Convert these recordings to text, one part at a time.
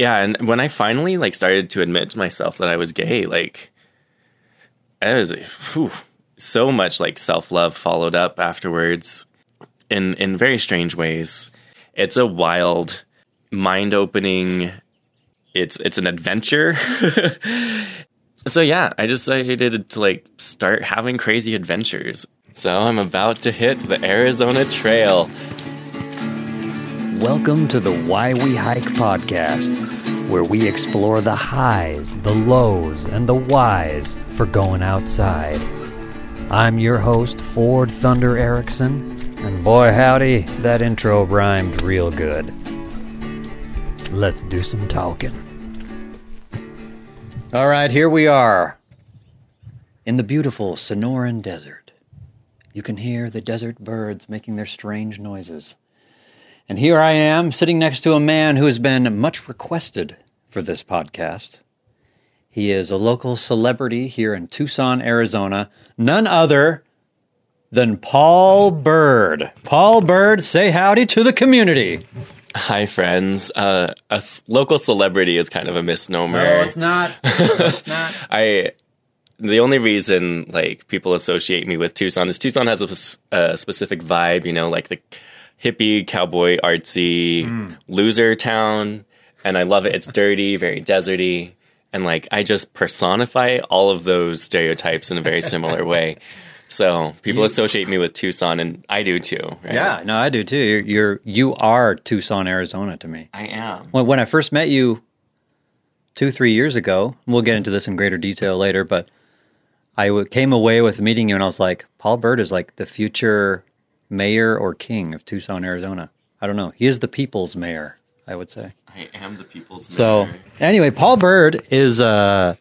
yeah, and when I finally like started to admit to myself that I was gay, like it was whew, so much like self love followed up afterwards in in very strange ways. It's a wild, mind opening. It's it's an adventure. so yeah, I decided to like start having crazy adventures. So I'm about to hit the Arizona Trail. Welcome to the Why We Hike podcast, where we explore the highs, the lows, and the whys for going outside. I'm your host, Ford Thunder Erickson, and boy howdy, that intro rhymed real good. Let's do some talking. All right, here we are in the beautiful Sonoran Desert. You can hear the desert birds making their strange noises. And here I am sitting next to a man who has been much requested for this podcast. He is a local celebrity here in Tucson, Arizona, none other than Paul Bird. Paul Bird, say howdy to the community. Hi, friends. Uh, a local celebrity is kind of a misnomer. No, it's not. it's not. I the only reason like people associate me with Tucson is Tucson has a specific vibe, you know, like the hippie, cowboy, artsy Hmm. loser town, and I love it. It's dirty, very deserty, and like I just personify all of those stereotypes in a very similar way. So people associate me with Tucson, and I do too. Right? Yeah, no, I do too. You're, you're you are Tucson, Arizona to me. I am. When, when I first met you two, three years ago, we'll get into this in greater detail later, but I w- came away with meeting you and I was like, Paul Bird is like the future mayor or king of Tucson, Arizona. I don't know. He is the people's mayor, I would say. I am the people's So, mayor. anyway, Paul Bird is, uh,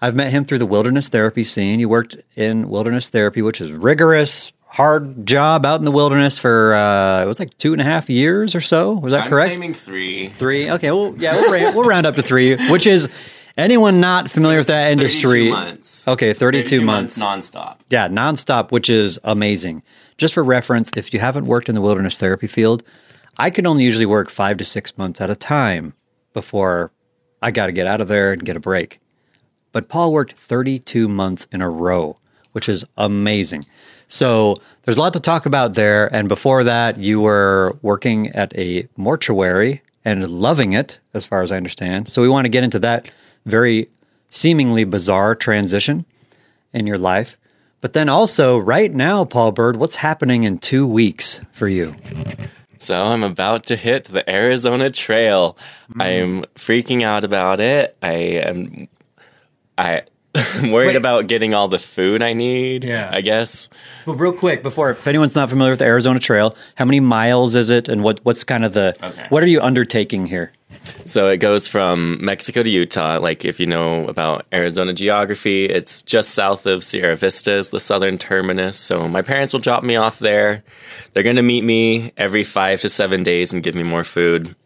I've met him through the wilderness therapy scene. You worked in wilderness therapy, which is rigorous, hard job out in the wilderness for, uh, it was like two and a half years or so. Was that I'm correct? claiming three. Three. Okay. Well, yeah, we'll, ra- we'll round up to three, which is anyone not familiar with that industry. 32 months. Okay, 32, months. nonstop. Yeah, nonstop, which is amazing. Just for reference, if you haven't worked in the wilderness therapy field, I can only usually work five to six months at a time before I got to get out of there and get a break. But Paul worked 32 months in a row, which is amazing. So there's a lot to talk about there. And before that, you were working at a mortuary and loving it, as far as I understand. So we want to get into that very seemingly bizarre transition in your life. But then also, right now, Paul Bird, what's happening in two weeks for you? So I'm about to hit the Arizona Trail. Mm. I'm freaking out about it. I am I am worried Wait. about getting all the food I need. Yeah. I guess. Well, real quick, before if anyone's not familiar with the Arizona Trail, how many miles is it, and what what's kind of the Okay. what are you undertaking here? So it goes from Mexico to Utah. Like if you know about Arizona geography, it's just south of Sierra Vista is the southern terminus. So my parents will drop me off there. They're going to meet me every five to seven days and give me more food.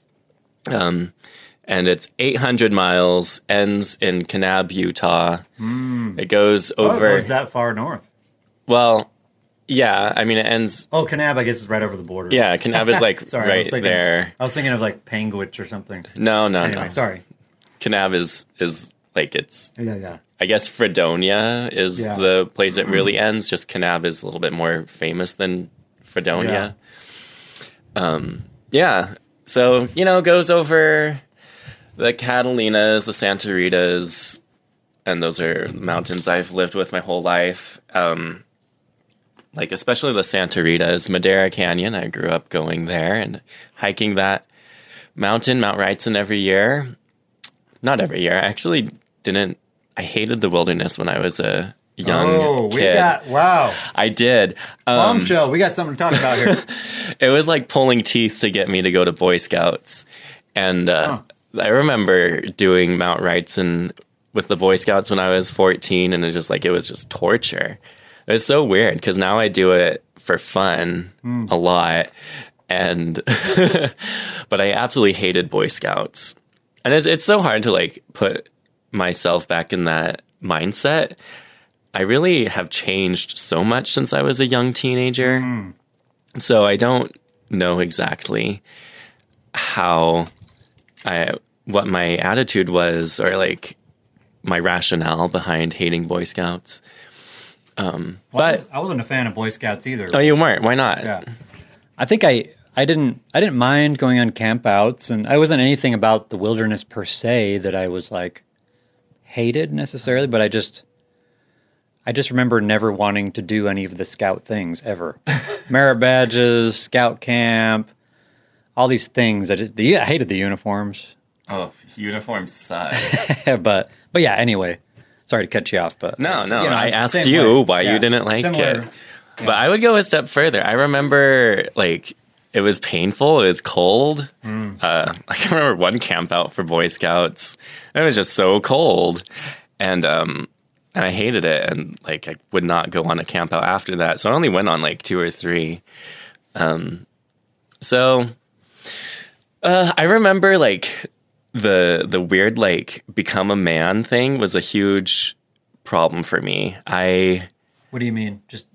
Um, and it's 800 miles, ends in Kanab, Utah. It goes over. that far north? Well, yeah. I mean, it ends. Oh, Kanab, I guess is right over the border. Yeah, Kanab is like Sorry, I was right thinking- there. I was thinking of like Panguitch or something. No, no, Anyway, no. sorry. Kanab is is like it's Yeah, yeah. I guess Fredonia is Yeah. the place it really ends. Just Kanab is a little bit more famous than Fredonia. Um, yeah. So you know, goes over the Catalinas, the Santa Ritas, and those are mountains I've lived with my whole life. Um, like especially the Santa Ritas, Madera Canyon. I grew up going there and hiking that mountain, Mount Wrightson, every year. Not every year. I actually didn't. I hated the wilderness when I was a young Oh, kid. wow. I did. Um, Bombshell. We got something to talk about here. it was like pulling teeth to get me to go to Boy Scouts. And uh, I remember doing Mount Wrightson with the Boy Scouts when I was 14, and it just like it was just torture. It was so weird because now I do it for fun hmm. a lot, and but I absolutely hated Boy Scouts, and it's it's so hard to like put myself back in that mindset. I really have changed so much since I was a young teenager. Hmm. So I don't know exactly how I what my attitude was or like my rationale behind hating Boy Scouts. Um, Well, I, but was, I wasn't a fan of Boy Scouts either. oh, you weren't. Why not? Yeah. I think I I didn't I didn't mind going on campouts and I wasn't anything about the wilderness per se that I was like hated necessarily, but I just I just remember never wanting to do any of the scout things ever. Merit badges, scout camp, all these things. I just, the, I hated the uniforms. Oh, uniforms suck. but but yeah, anyway. Sorry to cut you off, but No, no. you know, I asked you way. why Yeah. you didn't like Similar. it. But I would go a step further. I remember like it was painful. It was cold. Hmm. Uh, I can remember one camp out for Boy Scouts. It was just so cold, and um, and I hated it. And like I would not go on a camp out after that. So I only went on like two or three. Um, so uh, I remember like the the weird like become a man thing was a huge problem for me. I What do you mean? Just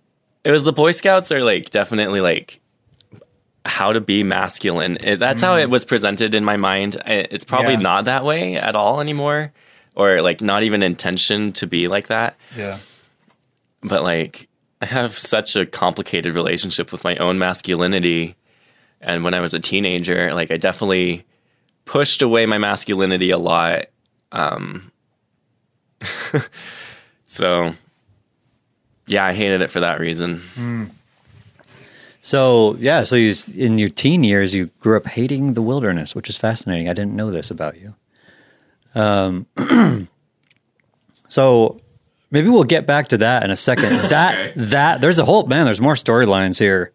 it was the Boy Scouts are like definitely like how to be masculine. It, that's how it mm. was presented in my mind. I- It's probably Yeah. not that way at all anymore, or like not even intention to be like that. yeah. But like I have such a complicated relationship with my own masculinity, and when I was a teenager, like I definitely pushed away my masculinity a lot. Um, so yeah, I hated it for that reason. So yeah, so you in your teen years you grew up hating the wilderness, which is fascinating. I didn't know this about you. Um, so maybe we'll get back to that in a second. That Okay. that there's a whole man. There's more storylines here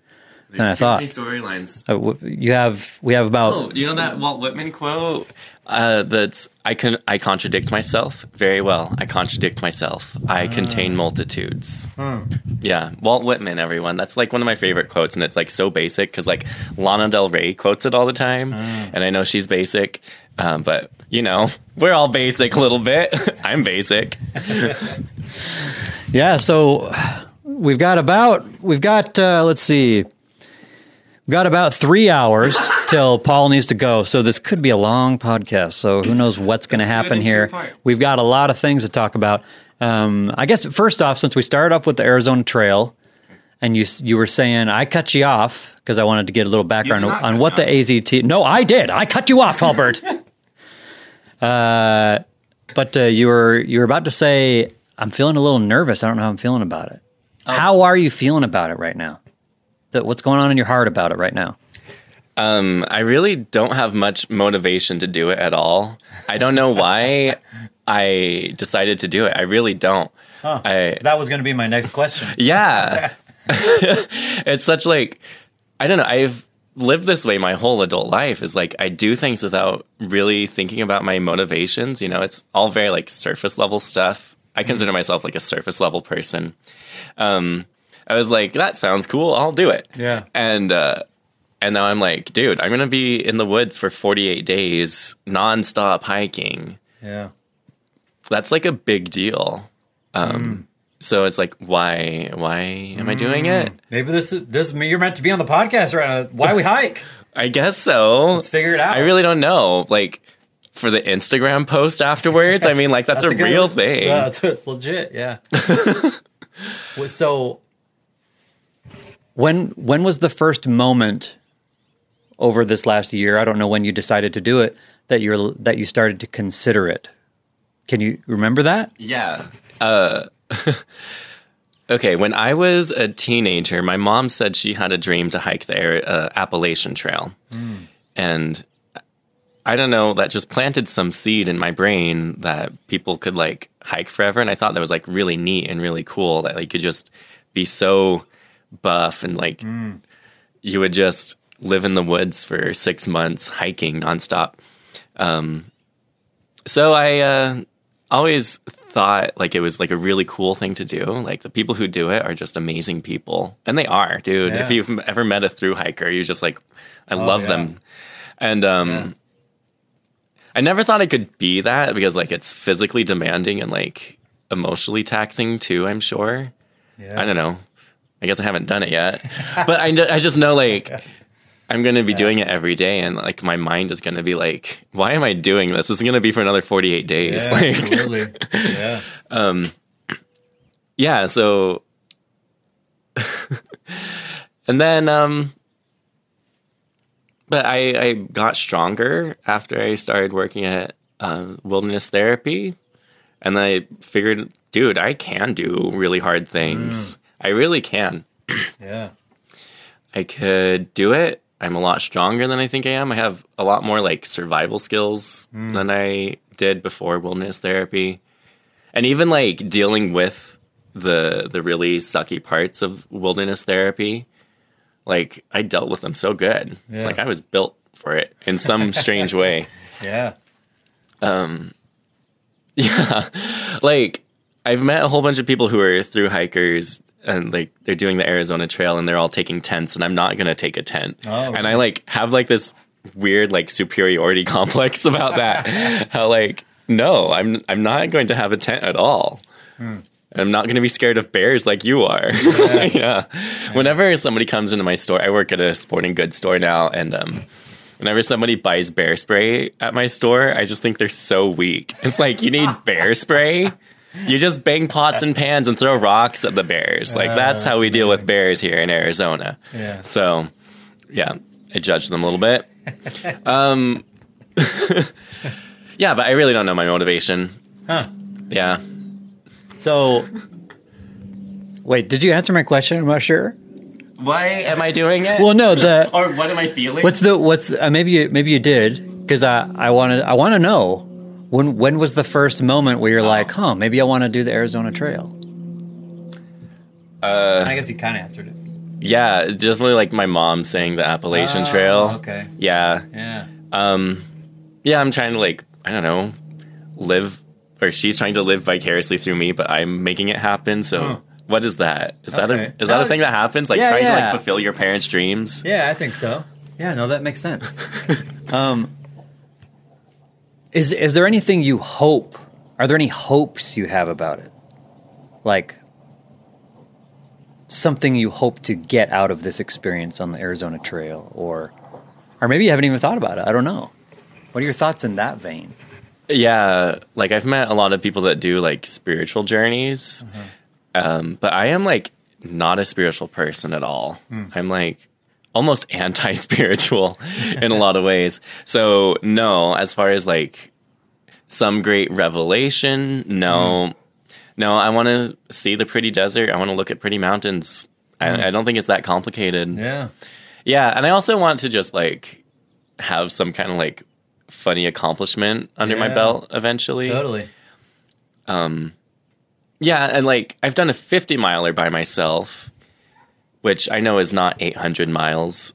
than I thought. storylines. Uh, you have we have about Oh, you know that Walt Whitman quote? Uh, that's I can I contradict myself very well. I contradict myself. I contain multitudes. Yeah, Walt Whitman, everyone. That's like one of my favorite quotes, and it's like so basic because like Lana Del Rey quotes it all the time, and I know she's basic, um, but you know we're all basic a little bit. I'm basic. Yeah, so we've got about we've got uh, let's see, we've got about three hours till Paul needs to go. So this could be a long podcast. So who knows what's going to Let's do it happen here? We've got a lot of things to talk about. Um, I guess first off, since we started off with the Arizona Trail, and you you were saying I cut you off because I wanted to get a little background on what the AZT. No, I did. I cut you off, Albert. uh, but uh, you were you were about to say I'm feeling a little nervous. I don't know how I'm feeling about it. Oh. How are you feeling about it right now? That what's going on in your heart about it right now? Um, I really don't have much motivation to do it at all. I don't know why I decided to do it. I really don't. I That was going to be my next question. yeah. it's such like I don't know. I've lived this way my whole adult life. Is like I do things without really thinking about my motivations. You know, it's all very like surface level stuff. I consider myself like a surface level person. Um, I was like, that sounds cool. I'll do it. Yeah. And uh, and now I'm like, dude, I'm gonna be in the woods for 48 days, nonstop hiking. Yeah. That's like a big deal. Um, so it's like, why, why am I doing it? Maybe this is this you're meant to be on the podcast right now. Why we hike? I guess so. Let's figure it out. I really don't know. Like for the Instagram post afterwards, I mean, like that's, a, good- real thing. Yeah, that's legit. Yeah. So when when was the first moment over this last year? I don't know when you decided to do it that you're that you started to consider it. Can you remember that? Yeah. Uh, okay. When I was a teenager, my mom said she had a dream to hike the uh, Appalachian Trail. And I don't know, that just planted some seed in my brain that people could like hike forever. And I thought that was like really neat and really cool that like you could just be so buff and like you would just live in the woods for six months hiking nonstop. Um, so I uh, always thought like it was like a really cool thing to do. Like the people who do it are just amazing people, and they are, dude. If you've ever met a through hiker, you're just like, I love yeah. them. And um, I never thought I could be that because like it's physically demanding and like emotionally taxing too. I'm sure. Yeah. I don't know. I guess I haven't done it yet, but I, I just know like I'm going to be doing it every day, and like my mind is going to be like, "Why am I doing this? This is going to be for another 48 days." Yeah, like, absolutely. Yeah. yeah. So, and then, um, but I I got stronger after I started working at uh, wilderness therapy, and I figured, dude, I can do really hard things. I really can. Yeah. I could do it. I'm a lot stronger than I think I am. I have a lot more like survival skills than I did before wilderness therapy. And even like dealing with the the really sucky parts of wilderness therapy, like I dealt with them so good. Yeah. Like I was built for it in some strange way. Yeah. Um yeah. Like I've met a whole bunch of people who are through hikers and like they're doing the Arizona Trail and they're all taking tents and I'm not going to take a tent. Oh, and I like have like this weird like superiority complex about that. How like no, I'm I'm not going to have a tent at all. I'm not going to be scared of bears like you are. Yeah. Whenever somebody comes into my store, I work at a sporting goods store now and um Whenever somebody buys bear spray at my store, I just think they're so weak. It's like you need bear spray. You just bang pots and pans and throw rocks at the bears. Like that's how we deal with bears here in Arizona. Yeah. So, yeah, I judge them a little bit. Um, yeah, but I really don't know my motivation. Huh. Yeah. So, wait, did you answer my question? I'm not sure. Why am I doing it? Well, no. The or what am I feeling? what's the what's uh, maybe you, maybe you did because I I wanted I want to know when when was the first moment where you're like, huh, maybe I want to do the Arizona Trail. uh, I guess you kind of answered it. yeah, just really like my mom saying the Appalachian Oh, Trail. okay. Yeah. Yeah. Um, yeah, I'm trying to like I don't know live, or she's trying to live vicariously through me, but I'm making it happen. So Huh. what is that? Is that a is that No, a thing that happens? Like yeah, trying to like fulfill your parents' dreams? Yeah, I think so. Yeah, no, that makes sense. um, is is there anything you hope? Are there any hopes you have about it? Like something you hope to get out of this experience on the Arizona Trail, or or maybe you haven't even thought about it. I don't know. What are your thoughts in that vein? Yeah, like I've met a lot of people that do like spiritual journeys, um, but I am like not a spiritual person at all. I'm like almost anti-spiritual in a lot of ways. So no, as far as like some great revelation, no, no. I want to see the pretty desert. I want to look at pretty mountains. I, I don't think it's that complicated. Yeah. Yeah, and I also want to just like have some kind of like funny accomplishment under my belt eventually. Totally. Um, yeah, and like I've done a 50 miler by myself, which I know is not 800 miles.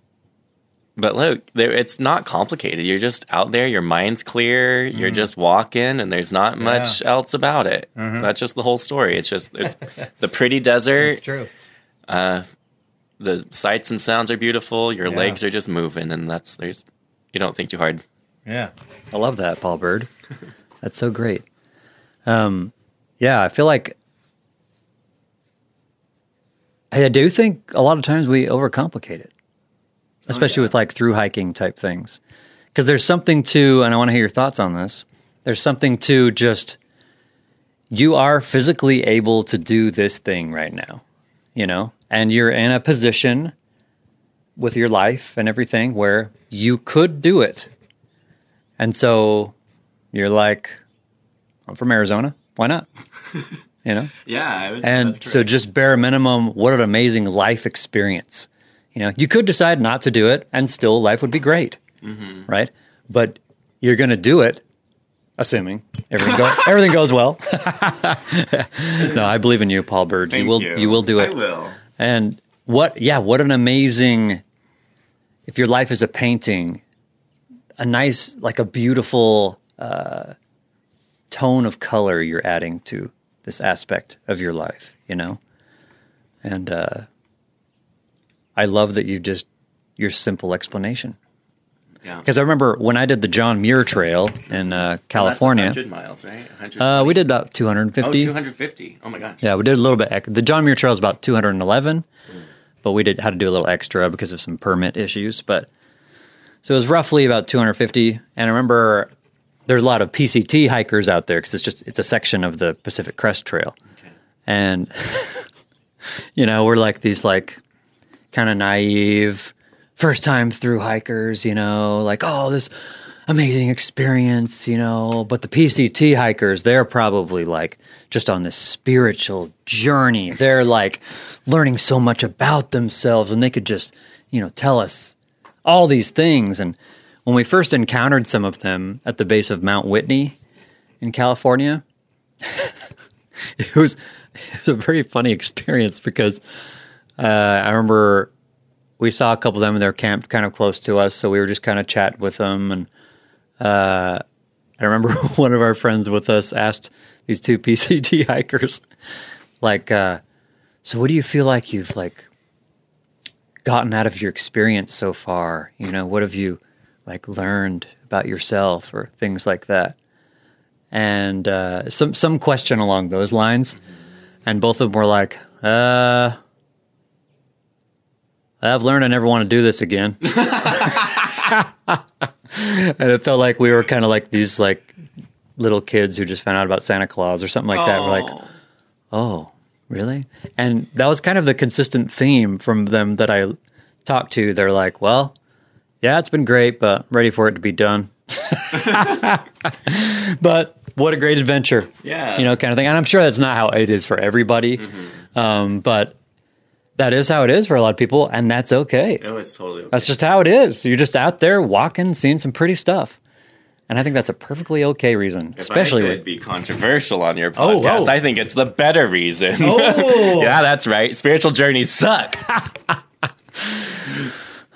But look, there, it's not complicated. You're just out there, your mind's clear, you're mm. just walking, and there's not much else about it. Mm-hmm. That's just the whole story. It's just it's the pretty desert, true. Uh, the sights and sounds are beautiful, your Yeah. legs are just moving, and that's there's you don't think too hard. Yeah. I love that, Paul Bird. That's so great. Um, yeah, I feel like I do think a lot of times we overcomplicate it, oh, especially with like through hiking type things. Because there's something to, and I want to hear your thoughts on this. There's something to just you are physically able to do this thing right now, you know, and you're in a position with your life and everything where you could do it. And so you're like, I'm from Arizona. Why not? you know? Yeah, And so just bare minimum, what an amazing life experience. You know, you could decide not to do it and still life would be great. Right? But you're going to do it assuming everything, go, everything goes well. no, I believe in you, Paul Bird. you will you. will do it. I will. And what, yeah, what an amazing, if your life is a painting, a nice, like a beautiful uh, tone of color you're adding to this aspect of your life, you know? And uh, I love that you just, your simple explanation. Yeah. Because I remember when I did the John Muir Trail in uh, California, 100 miles, right? 100 uh, we did about 250. Oh, 250. Oh my gosh. Yeah, we did a little bit. The John Muir Trail is about 211, but we did had to do a little extra because of some permit issues. But So it was roughly about 250. And I remember there's a lot of PCT hikers out there because it's just it's a section of the Pacific Crest Trail, and you know we're like these like kind of naive first time through hikers, you know, like oh this amazing experience, you know. But the PCT hikers, they're probably like just on this spiritual journey. They're like learning so much about themselves, and they could just you know tell us all these things and when we first encountered some of them at the base of Mount Whitney in California, it was it was a very funny experience because uh, I remember we saw a couple of them and they're camped kind of close to us, so we were just kind of chatting with them. And uh, I remember one of our friends with us asked these two PCT hikers, like, uh, "So what do you feel like you've like gotten out of your experience so far? You know, what have you?" Like learned about yourself or things like that and uh, some some question along those lines and both of them were like uh I've learned I never want to do this again. and it felt like we were kind of like these like little kids who just found out about Santa Claus or something like that. We're like, oh, really? And that was kind of the consistent theme from them that I talked to. They're like, well, yeah, it's been great, but I'm ready for it to be done. but what a great adventure. Yeah. You know, kind of thing. And I'm sure that's not how it is for everybody. Mm-hmm. Um, but that is how it is for a lot of people, and that's okay. Oh, it's totally okay. That's just how it is. You're just out there walking, seeing some pretty stuff. And I think that's a perfectly okay reason, if especially I could with be controversial on your Oh, podcast. oh. I think it's the better reason. Oh. yeah, that's right. Spiritual journeys suck.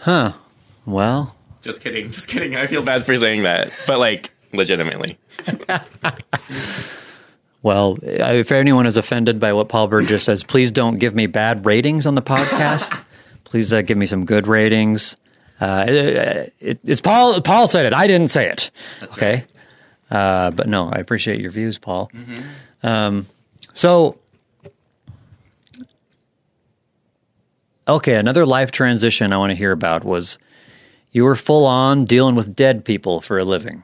well, just kidding. Just kidding. I feel bad for saying that, but like legitimately. Well, if anyone is offended by what Paul Burgess says, please don't give me bad ratings on the podcast. please uh, give me some good ratings. Uh, it, it, it's Paul. Paul said it. I didn't say it. That's okay. Uh, but no, I appreciate your views, Paul. Um, so, okay, another life transition I want to hear about was you were full on dealing with dead people for a living.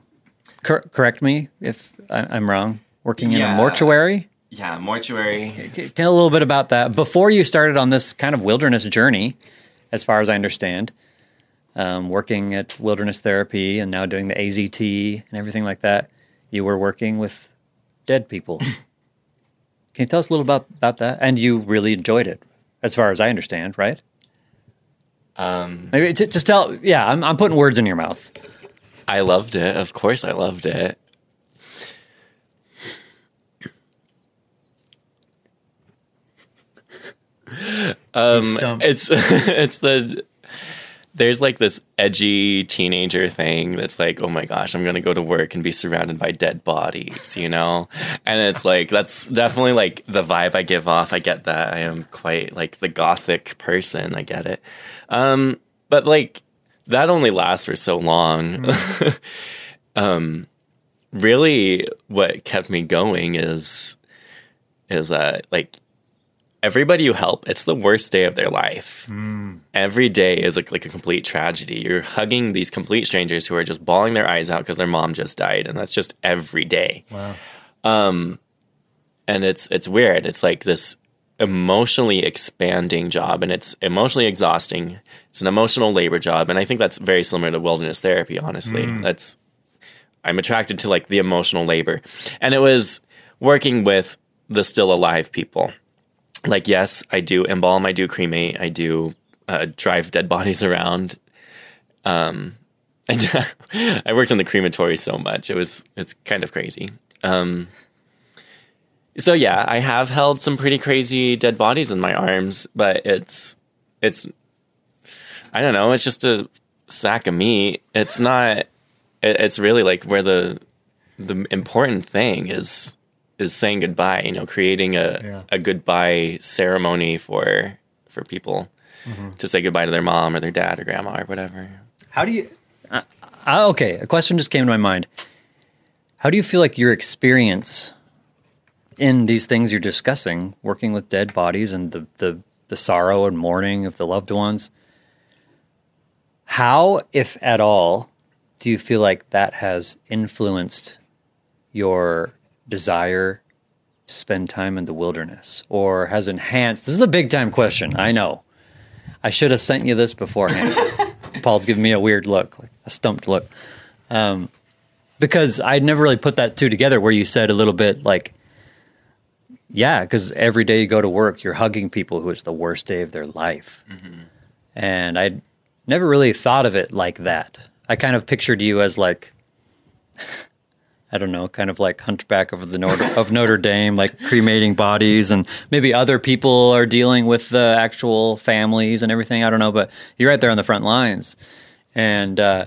Cor- correct me if I- I'm wrong. Working in a mortuary. Yeah, mortuary. Tell a little bit about that before you started on this kind of wilderness journey, as far as I understand. Um, working at wilderness therapy and now doing the AZT and everything like that. You were working with dead people. Can you tell us a little about about that? And you really enjoyed it, as far as I understand, right? Um, Maybe t- just tell. Yeah, I'm, I'm putting words in your mouth. I loved it. Of course, I loved it. Um, it's it's the there's like this edgy teenager thing that's like, oh my gosh, I'm gonna go to work and be surrounded by dead bodies, you know? And it's like that's definitely like the vibe I give off. I get that. I am quite like the gothic person. I get it. Um, but like that only lasts for so long. um, really, what kept me going is is uh like everybody you help, it's the worst day of their life. Every day is like, like a complete tragedy. You're hugging these complete strangers who are just bawling their eyes out because their mom just died, and that's just every day. Wow. Um, and it's it's weird. It's like this emotionally expanding job, and it's emotionally exhausting. It's an emotional labor job, and I think that's very similar to wilderness therapy. Honestly, that's I'm attracted to like the emotional labor, and it was working with the still alive people like yes i do embalm i do cremate i do uh, drive dead bodies around. Um and i worked in the crematory so much it was it's kind of crazy. Um so yeah i have held some pretty crazy dead bodies in my arms but it's it's i don't know it's just a sack of meat. It's not it, it's really like where the the important thing is is saying goodbye you know creating a Yeah. a goodbye ceremony for for people to say goodbye to their mom or their dad or grandma or whatever How do you? Uh, uh, okay, a question just came to my mind. How do you feel like your experience in these things you're discussing, working with dead bodies and the the, the sorrow and mourning of the loved ones? How, if at all, do you feel like that has influenced your desire to spend time in the wilderness or has enhanced? This is a big time question. I know. I should have sent you this beforehand. Paul's giving me a weird look, like a stumped look. Um, because I'd never really put that two together where you said a little bit like, yeah, because every day you go to work, you're hugging people who it's the worst day of their life. And I'd never really thought of it like that. I kind of pictured you as like, I don't know, kind of like Hunchback of the Notre, of Notre Dame, like cremating bodies, and maybe other people are dealing with the actual families and everything. I don't know, but you're right there on the front lines. And uh,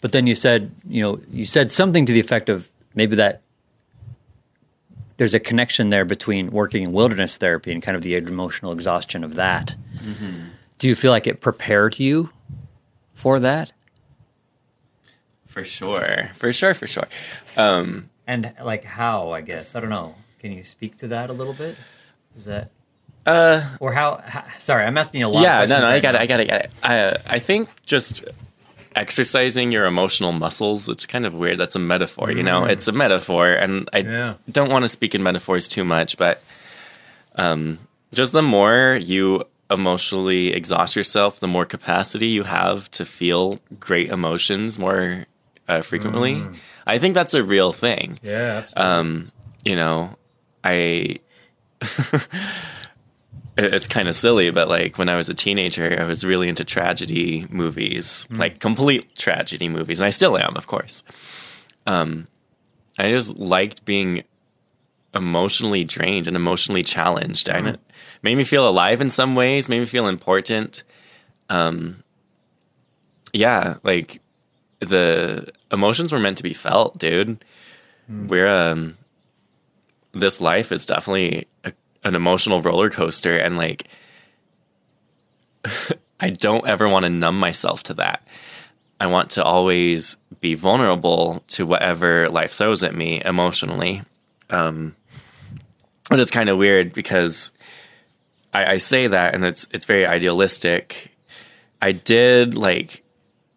but then you said, you know, you said something to the effect of maybe that there's a connection there between working in wilderness therapy and kind of the emotional exhaustion of that. Do you feel like it prepared you for that? For sure. For sure, for sure. Um, And like how, I guess. I don't know. Can you speak to that a little bit? Is that uh, or how, how sorry, I'm asking a lot yeah, of no, no, I right got it. I got it, I got it. I, I think just exercising your emotional muscles, it's kind of weird. That's a metaphor, you know? It's a metaphor, and I Yeah. don't want to speak in metaphors too much, but um, just the more you emotionally exhaust yourself, the more capacity you have to feel great emotions more uh, frequently. I think that's a real thing Yeah, absolutely. um, you know, I. it's kind of silly, but like when I was a teenager, I was really into tragedy movies, like complete tragedy movies, and I still am, of course. Um, I just liked being emotionally drained and emotionally challenged. And it made me feel alive in some ways, made me feel important. Um, yeah, like the emotions were meant to be felt, dude. We're um, this life is definitely a, an emotional roller coaster, and like, I don't ever want to numb myself to that. I want to always be vulnerable to whatever life throws at me emotionally. Um, but it's kind of weird because I, I say that, and it's it's very idealistic. I did like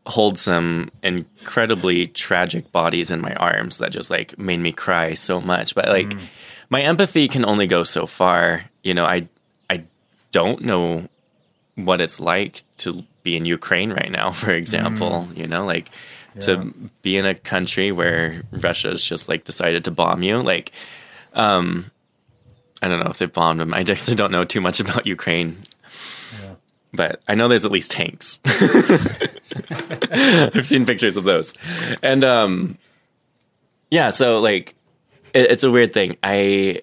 hold some incredibly tragic bodies in my arms that just like made me cry so much. But like my empathy can only go so far. You know, I I don't know what it's like to be in Ukraine right now, for example. You know, like to be in a country where Russia's just like decided to bomb you. Like, um, I don't know if they bombed them. I just don't know too much about Ukraine. But I know there's at least tanks. I've seen pictures of those. And um yeah, so like it, it's a weird thing. I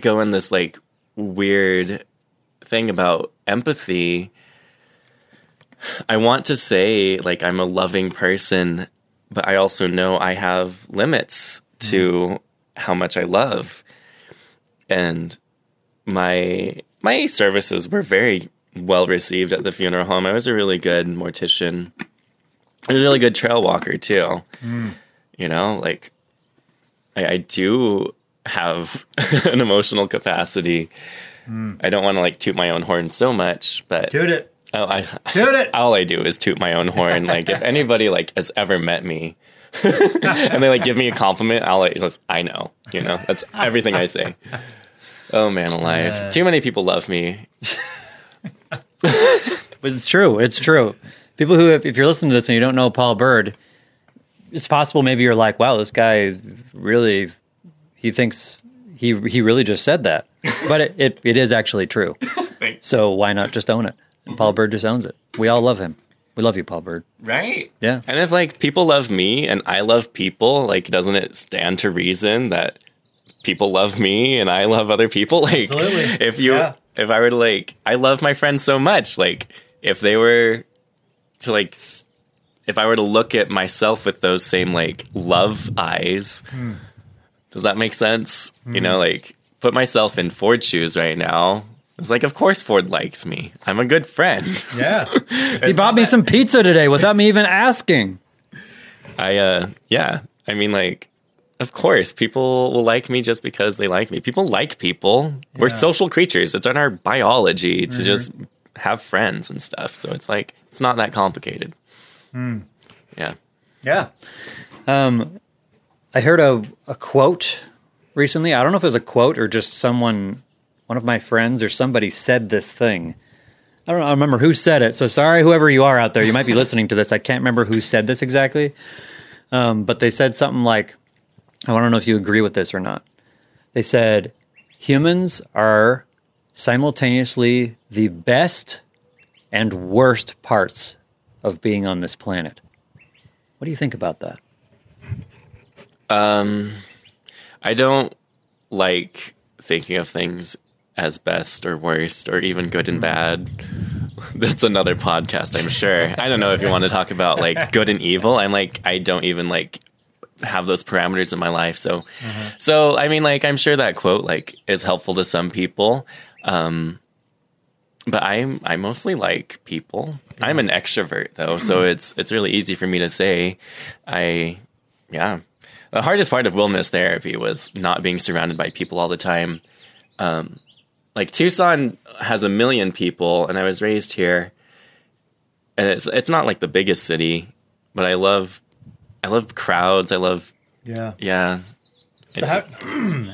go in this like weird thing about empathy. I want to say like I'm a loving person, but I also know I have limits to how much I love. And my my services were very well received at the funeral home. I was a really good mortician. I was a really good trail walker too. Hmm. You know, like I, I do have an emotional capacity. Hmm. I don't want to like toot my own horn so much, but Toot it. oh, I, Toot it. all I do is toot my own horn. Like if anybody like has ever met me and they like give me a compliment, I'll like just I know, you know, that's everything I say. Oh man, alive! Yeah. Too many people love me. But it's true. It's true. People who, if, if you're listening to this and you don't know Paul Bird, it's possible maybe you're like, wow, this guy really, he thinks he he really just said that. But it, it, it is actually true. Thanks. So why not just own it? And Paul Bird just owns it. We all love him. We love you, Paul Bird. Right? Yeah. And if like people love me and I love people, like doesn't it stand to reason that people love me and I love other people? Like Absolutely. if you Yeah. If I were to like I love my friends so much, like if they were to like if I were to look at myself with those same like love eyes, Hmm. does that make sense? You know, like put myself in Ford's shoes right now. It's like, of course Ford likes me. I'm a good friend. Yeah. he bought me some pizza today without me even asking. I uh yeah. I mean like of course people will like me just because they like me. People like people. We're social creatures. It's in our biology to just have friends and stuff. So it's like it's not that complicated. Hmm. Yeah. Yeah. Um, I heard a, a quote recently. I don't know if it was a quote or just someone, one of my friends or somebody said this thing. I don't know, I remember who said it. So sorry, whoever you are out there, you might be listening to this. I can't remember who said this exactly. Um, but they said something like, I to know if you agree with this or not. They said, humans are simultaneously the best and worst parts of being on this planet. What do you think about that? Um, I don't like thinking of things as best or worst or even good and bad. That's another podcast, I'm sure. I don't know if you want to talk about like good and evil. I'm like, I don't even like have those parameters in my life. So, so I mean, like, I'm sure that quote like is helpful to some people. Um, but I'm I mostly like people. I'm an extrovert though, so it's it's really easy for me to say. I yeah. The hardest part of wilderness therapy was not being surrounded by people all the time. Um, like Tucson has a million people, and I was raised here, and it's it's not like the biggest city, but I love I love crowds. I love Yeah. yeah. So how,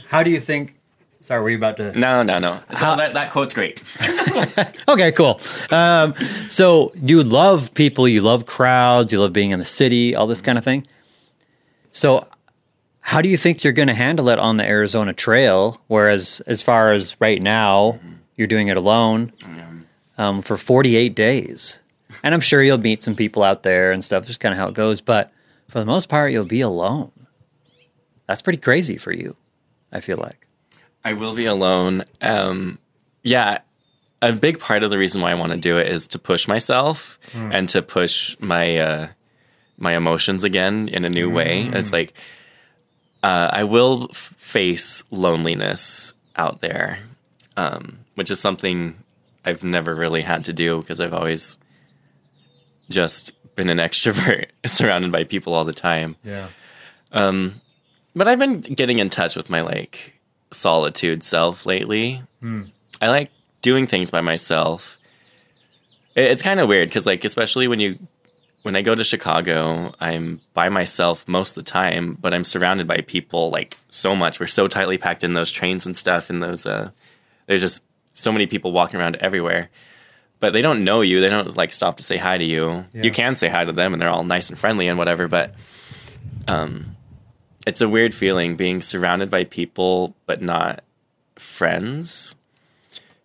how do you think? Sorry, were you about to? No, no, no. So How- that that quote's great. Okay, cool. Um, so you love people, you love crowds, you love being in the city, all this kind of thing. So, how do you think you're going to handle it on the Arizona Trail? Whereas, as far as right now, you're doing it alone um, for 48 days, and I'm sure you'll meet some people out there and stuff. Just kind of how it goes, but for the most part, you'll be alone. That's pretty crazy for you. I feel like. I will be alone. Um, yeah, a big part of the reason why I want to do it is to push myself and to push my uh, my emotions again in a new way. It's like uh, I will f- face loneliness out there, um, which is something I've never really had to do because I've always just been an extrovert, surrounded by people all the time Yeah. but I've been getting in touch with my like solitude self lately. I like doing things by myself. It- It's kind of weird because like especially when you when I go to Chicago, I'm by myself most of the time, but I'm surrounded by people like so much. We're so tightly packed in those trains and stuff and those uh there's just so many people walking around everywhere. But they don't know you. They don't like stop to say hi to you. Yeah. You can say hi to them and they're all nice and friendly and whatever, but um it's a weird feeling being surrounded by people but not friends.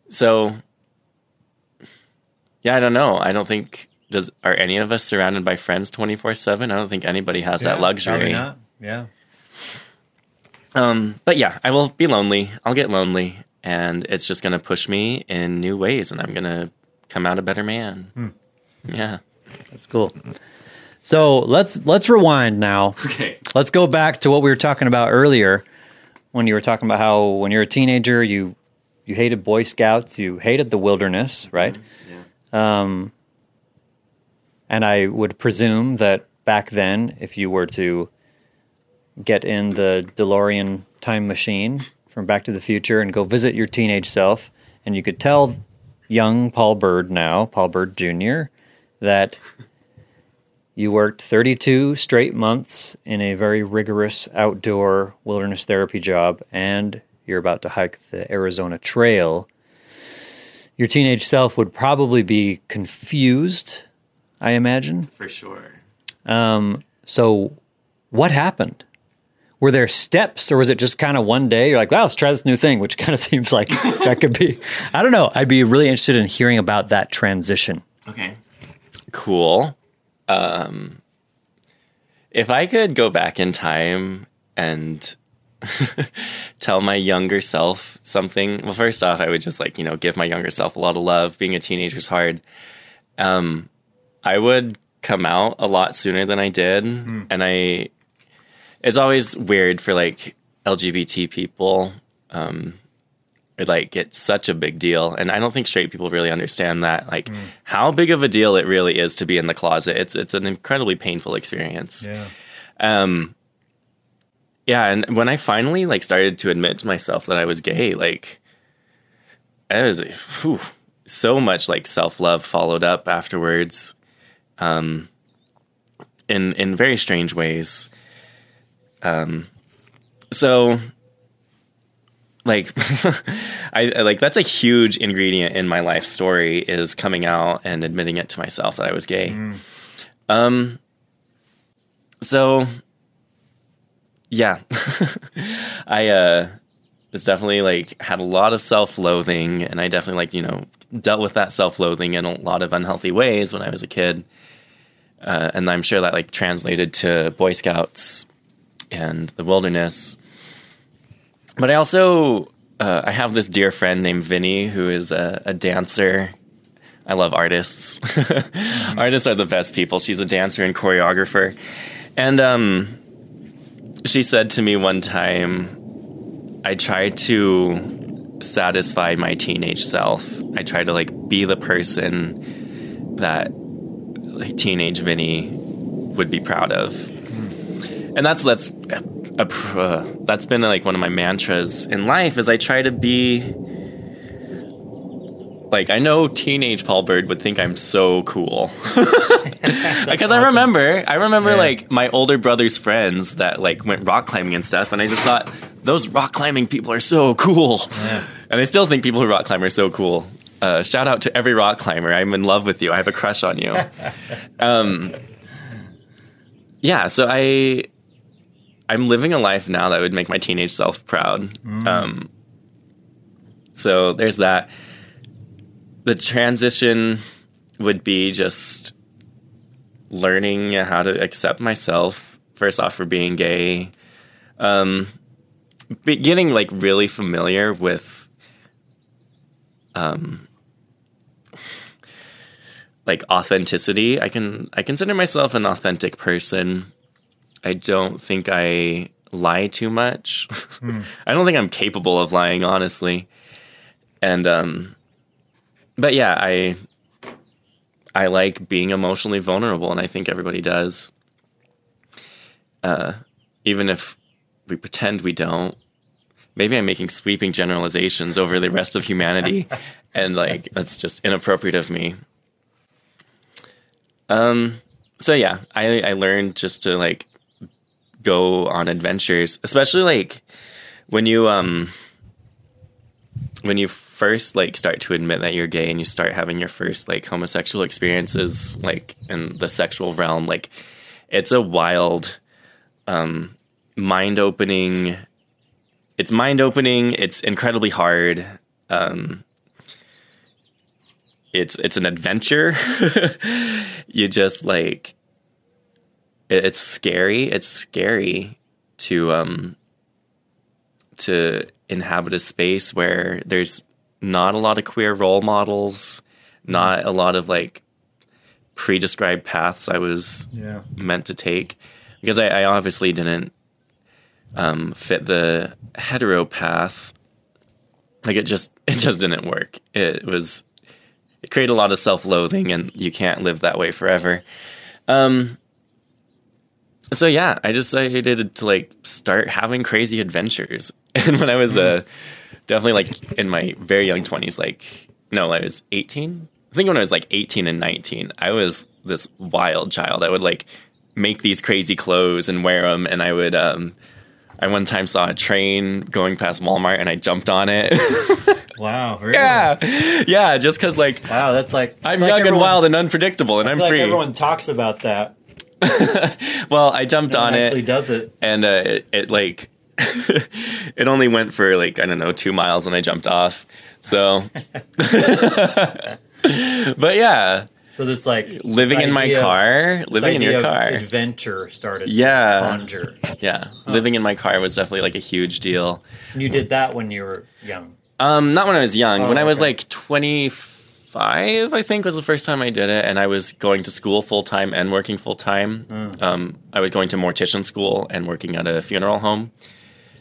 So yeah, I don't know. I don't think does are any of us surrounded by friends 24/7? I don't think anybody has that luxury. Yeah. Um but yeah, I will be lonely. I'll get lonely and it's just going to push me in new ways and I'm going to come out a better man. Yeah. That's cool. So let's let's rewind now. Okay. Let's go back to what we were talking about earlier when you were talking about how when you're a teenager you you hated Boy Scouts, you hated the wilderness, right? Um, and I would presume that back then, if you were to get in the DeLorean time machine from Back to the Future and go visit your teenage self, and you could tell young Paul Bird now, Paul Bird Jr., that you worked 32 straight months in a very rigorous outdoor wilderness therapy job, and you're about to hike the Arizona Trail. Your teenage self would probably be confused, I imagine. For sure. Um, so, what happened? Were there steps, or was it just kind of one day? You're like, "Well, let's try this new thing," which kind of seems like that could be. I don't know. I'd be really interested in hearing about that transition. Okay. Cool. Um, if I could go back in time and tell my younger self something, well, first off, I would just like, you know, give my younger self a lot of love. Being a teenager is hard. Um, I would come out a lot sooner than I did. And I, it's always weird for like LGBT people. Um, it like gets such a big deal and i don't think straight people really understand that like how big of a deal it really is to be in the closet it's it's an incredibly painful experience Yeah. um yeah and when i finally like started to admit to myself that i was gay like it was whew, so much like self-love followed up afterwards um, in in very strange ways. Um, so like I I- like that's a huge ingredient in my life story is coming out and admitting it to myself that I was gay. Um so yeah. I uh was definitely like had a lot of self-loathing and I definitely like, you know, dealt with that self-loathing in a lot of unhealthy ways when I was a kid. Uh, and I'm sure that like translated to Boy Scouts and the wilderness. But I also uh, I have this dear friend named Vinny who is a, a dancer. I love artists. artists are the best people. She's a dancer and choreographer, and um, she said to me one time, I tried to satisfy my teenage self. I tried to like be the person that like teenage Vinny would be proud of and that's that's a, uh, that's been like one of my mantras in life is I try to be like I know teenage Paul Bird would think I'm so cool. Because I remember I remember Yeah. like my older brother's friends that like went rock climbing and stuff and I just thought those rock climbing people are so cool. And I still think people who rock climb are so cool. Uh, shout out to every rock climber. I'm in love with you. I have a crush on you. Um yeah so I I'm living a life now that would make my teenage self proud. Um, so there's that. The transition would be just learning how to accept myself, first off, for being gay. Um, getting like really familiar with um, like authenticity. I can I consider myself an authentic person. I don't think I lie too much. I don't think I'm capable of lying, honestly. And um but yeah, I I like being emotionally vulnerable and I think everybody does. Uh even if we pretend we don't. Maybe I'm making sweeping generalizations over the rest of humanity and like that's just inappropriate of me. Um so yeah, I I learned just to like go on adventures, especially like when you um when you first like start to admit that you're gay and you start having your first like homosexual experiences like in the sexual realm like it's a wild um mind opening it's mind opening it's incredibly hard um it's it's an adventure. You just like it's scary it's scary to um to inhabit a space where there's not a lot of queer role models not a lot of like pre-described paths i was Yeah. meant to take because I, I obviously didn't um, fit the hetero path. Like it just it just didn't work. It was it created a lot of self loathing, and you can't live that way forever. Um. So yeah, I just decided to like start having crazy adventures, and when I was uh definitely like in my very young twenties, like no, I was eighteen. I think when I was like eighteen and nineteen, I was this wild child. I would like make these crazy clothes and wear them, and I would. um I one time saw a train going past Walmart, and I jumped on it. Wow. Really? yeah, yeah, just because like Wow. That's like I'm like young and wild and unpredictable, and I I'm feel like free. everyone talks about that. well, I jumped no on it. Actually, does it? And uh, it, it like it only went for like I don't know two miles, and I jumped off. So, but yeah. So this like living this in my car, of, living in your car, adventure started. Yeah, conjure. Yeah, huh. living in my car was definitely like a huge deal. You did that when you were young. Um, not when I was young. Oh, when okay. I was like twenty five, I think, was the first time I did it, and I was going to school full time and working full time. Mm. Um, I was going to mortician school and working at a funeral home,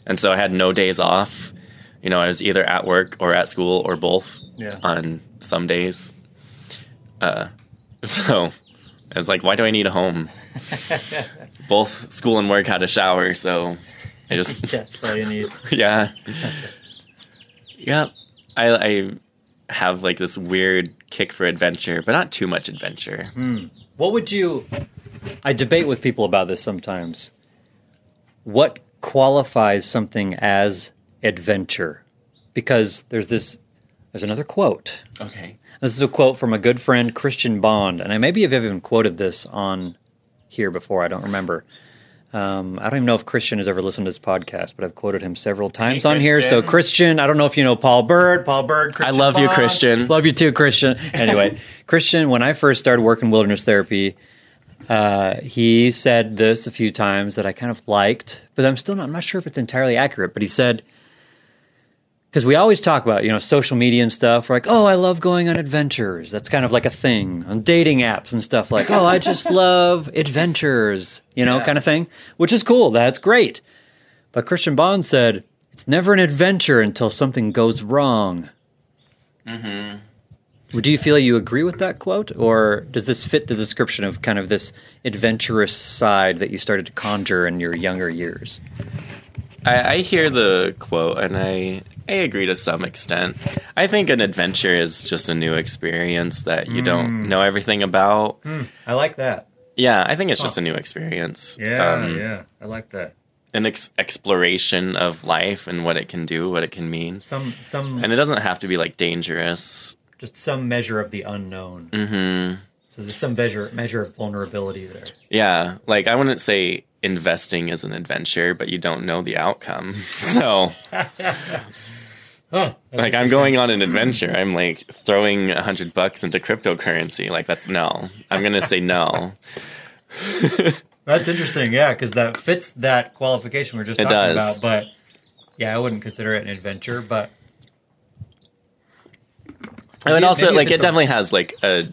and so I had no days off. You know, I was either at work or at school or both yeah. on some days. Uh, so I was like, why do I need a home? both school and work had a shower, so I just yeah, that's all you need. yeah, yeah. I, I have like this weird kick for adventure, but not too much adventure. Hmm. What would you? I debate with people about this sometimes. What qualifies something as adventure? Because there's this. There's another quote. Okay. This is a quote from a good friend, Christian Bond, and I maybe have even quoted this on here before. I don't remember. Um, I don't even know if Christian has ever listened to this podcast, but I've quoted him several times on here. So, Christian. Christian, I don't know if you know Paul Bird. Paul Bird, Christian I love you, Christian. Love you too, Christian. Anyway, Christian, when I first started working wilderness therapy, uh, he said this a few times that I kind of liked, but I'm still not, I'm not sure if it's entirely accurate. But he said, because we always talk about you know social media and stuff. We're like, oh, I love going on adventures. That's kind of like a thing on dating apps and stuff. Like, oh, I just love adventures, you know, Yeah. kind of thing, which is cool. That's great. But Christian Bond said it's never an adventure until something goes wrong. Mm-hmm. Do you feel you agree with that quote, or does this fit the description of kind of this adventurous side that you started to conjure in your younger years? I, I hear the quote and I I agree to some extent. I think an adventure is just a new experience that you don't know everything about. I like that. Yeah, I think it's just a new experience. Um, yeah, I like that. An ex- exploration of life and what it can do, what it can mean. Some some And it doesn't have to be like dangerous. just some measure of the unknown. hmm So there's some measure measure of vulnerability there. Yeah, like I wouldn't say investing is an adventure, but you don't know the outcome. So, Huh. like, I'm going on an adventure. I'm like throwing a hundred bucks into cryptocurrency. Like, that's no. I'm gonna say no. That's interesting, yeah, because that fits that qualification we are just It talking does. about. But yeah, I wouldn't consider it an adventure. But oh, And Maybe- also, like, it it's a- definitely has like a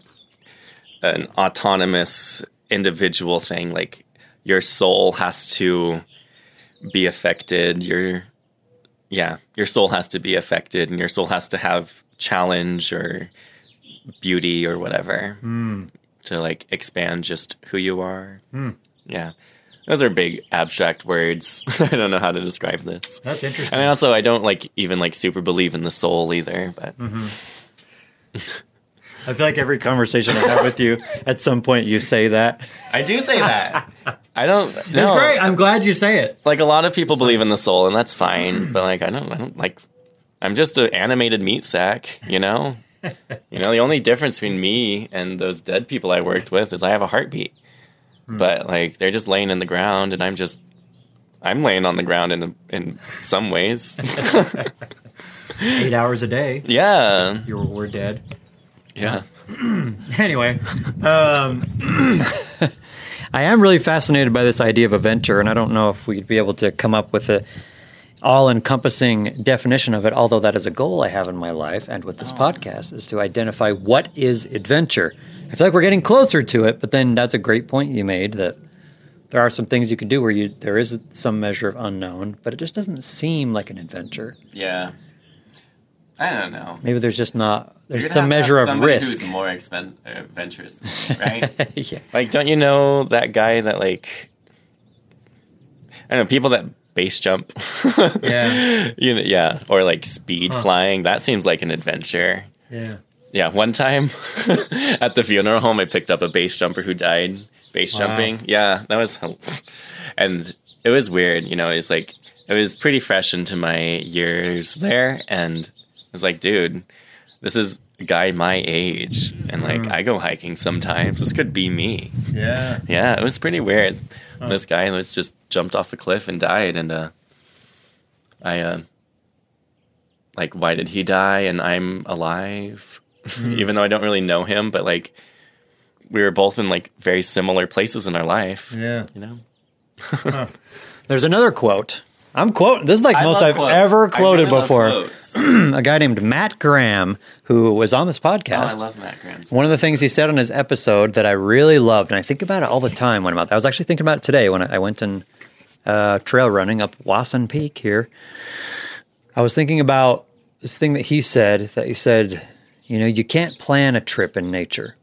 an autonomous individual thing. Like, your soul has to be affected. Your yeah, your soul has to be affected, and your soul has to have challenge or beauty or whatever hmm. to like expand just who you are. Hmm. Yeah, those are big abstract words. I don't know how to describe this. that's interesting. And also, I don't like even like super believe in the soul either. But mm-hmm. I feel like every conversation I have with you, at some point you say that. I do say that. I don't. That's No, great. I'm glad you say it. like a lot of people believe in the soul, and that's fine. But like, I don't. I don't like. I'm just an animated meat sack. You know. You know, the only difference between me and those dead people I worked with is I have a heartbeat. But like, they're just laying in the ground, and I'm just. I'm laying on the ground in in some ways. Eight hours a day. yeah. You're we're dead. Yeah. Anyway, um, I am really fascinated by this idea of a venture, and I don't know if we'd be able to come up with a all-encompassing definition of it. Although that is a goal I have in my life, and with this oh. podcast, is to identify what is adventure. I feel like we're getting closer to it, but then that's a great point you made that there are some things you can do where you there is some measure of unknown, but it just doesn't seem like an adventure. Yeah. I don't know. Maybe there's just not there's some measure of somebody risk. Who's more expen- uh, adventurous than me, right? yeah. like, don't you know that guy that like I don't know people that base jump? Yeah. you know, yeah, or like speed flying. That seems like an adventure. Yeah. Yeah, one time at the funeral home, I picked up a base jumper who died base Wow. jumping. Yeah, that was, and it was weird. You know, it's like it was pretty fresh into my years there, and I was like, dude, this is a guy my age, and like I go hiking sometimes. This could be me. Yeah. Yeah, it was pretty weird. This guy was just jumped off a cliff and died, and uh, I uh, like, why did he die and I'm alive? Even though I don't really know him, but like, we were both in like very similar places in our life. Yeah. You know, There's another quote. I'm quoting. This is like most I've ever quoted before. a guy named Matt Graham, who was on this Oh, podcast. I love Matt Graham's. One of the things he said on his episode that I really loved, and I think about it all the time when I'm out there. I was actually thinking about it today when I I went and uh, trail running up Wasson Peak here. I was thinking about this thing that he said that he said, you know, you can't plan a trip in nature.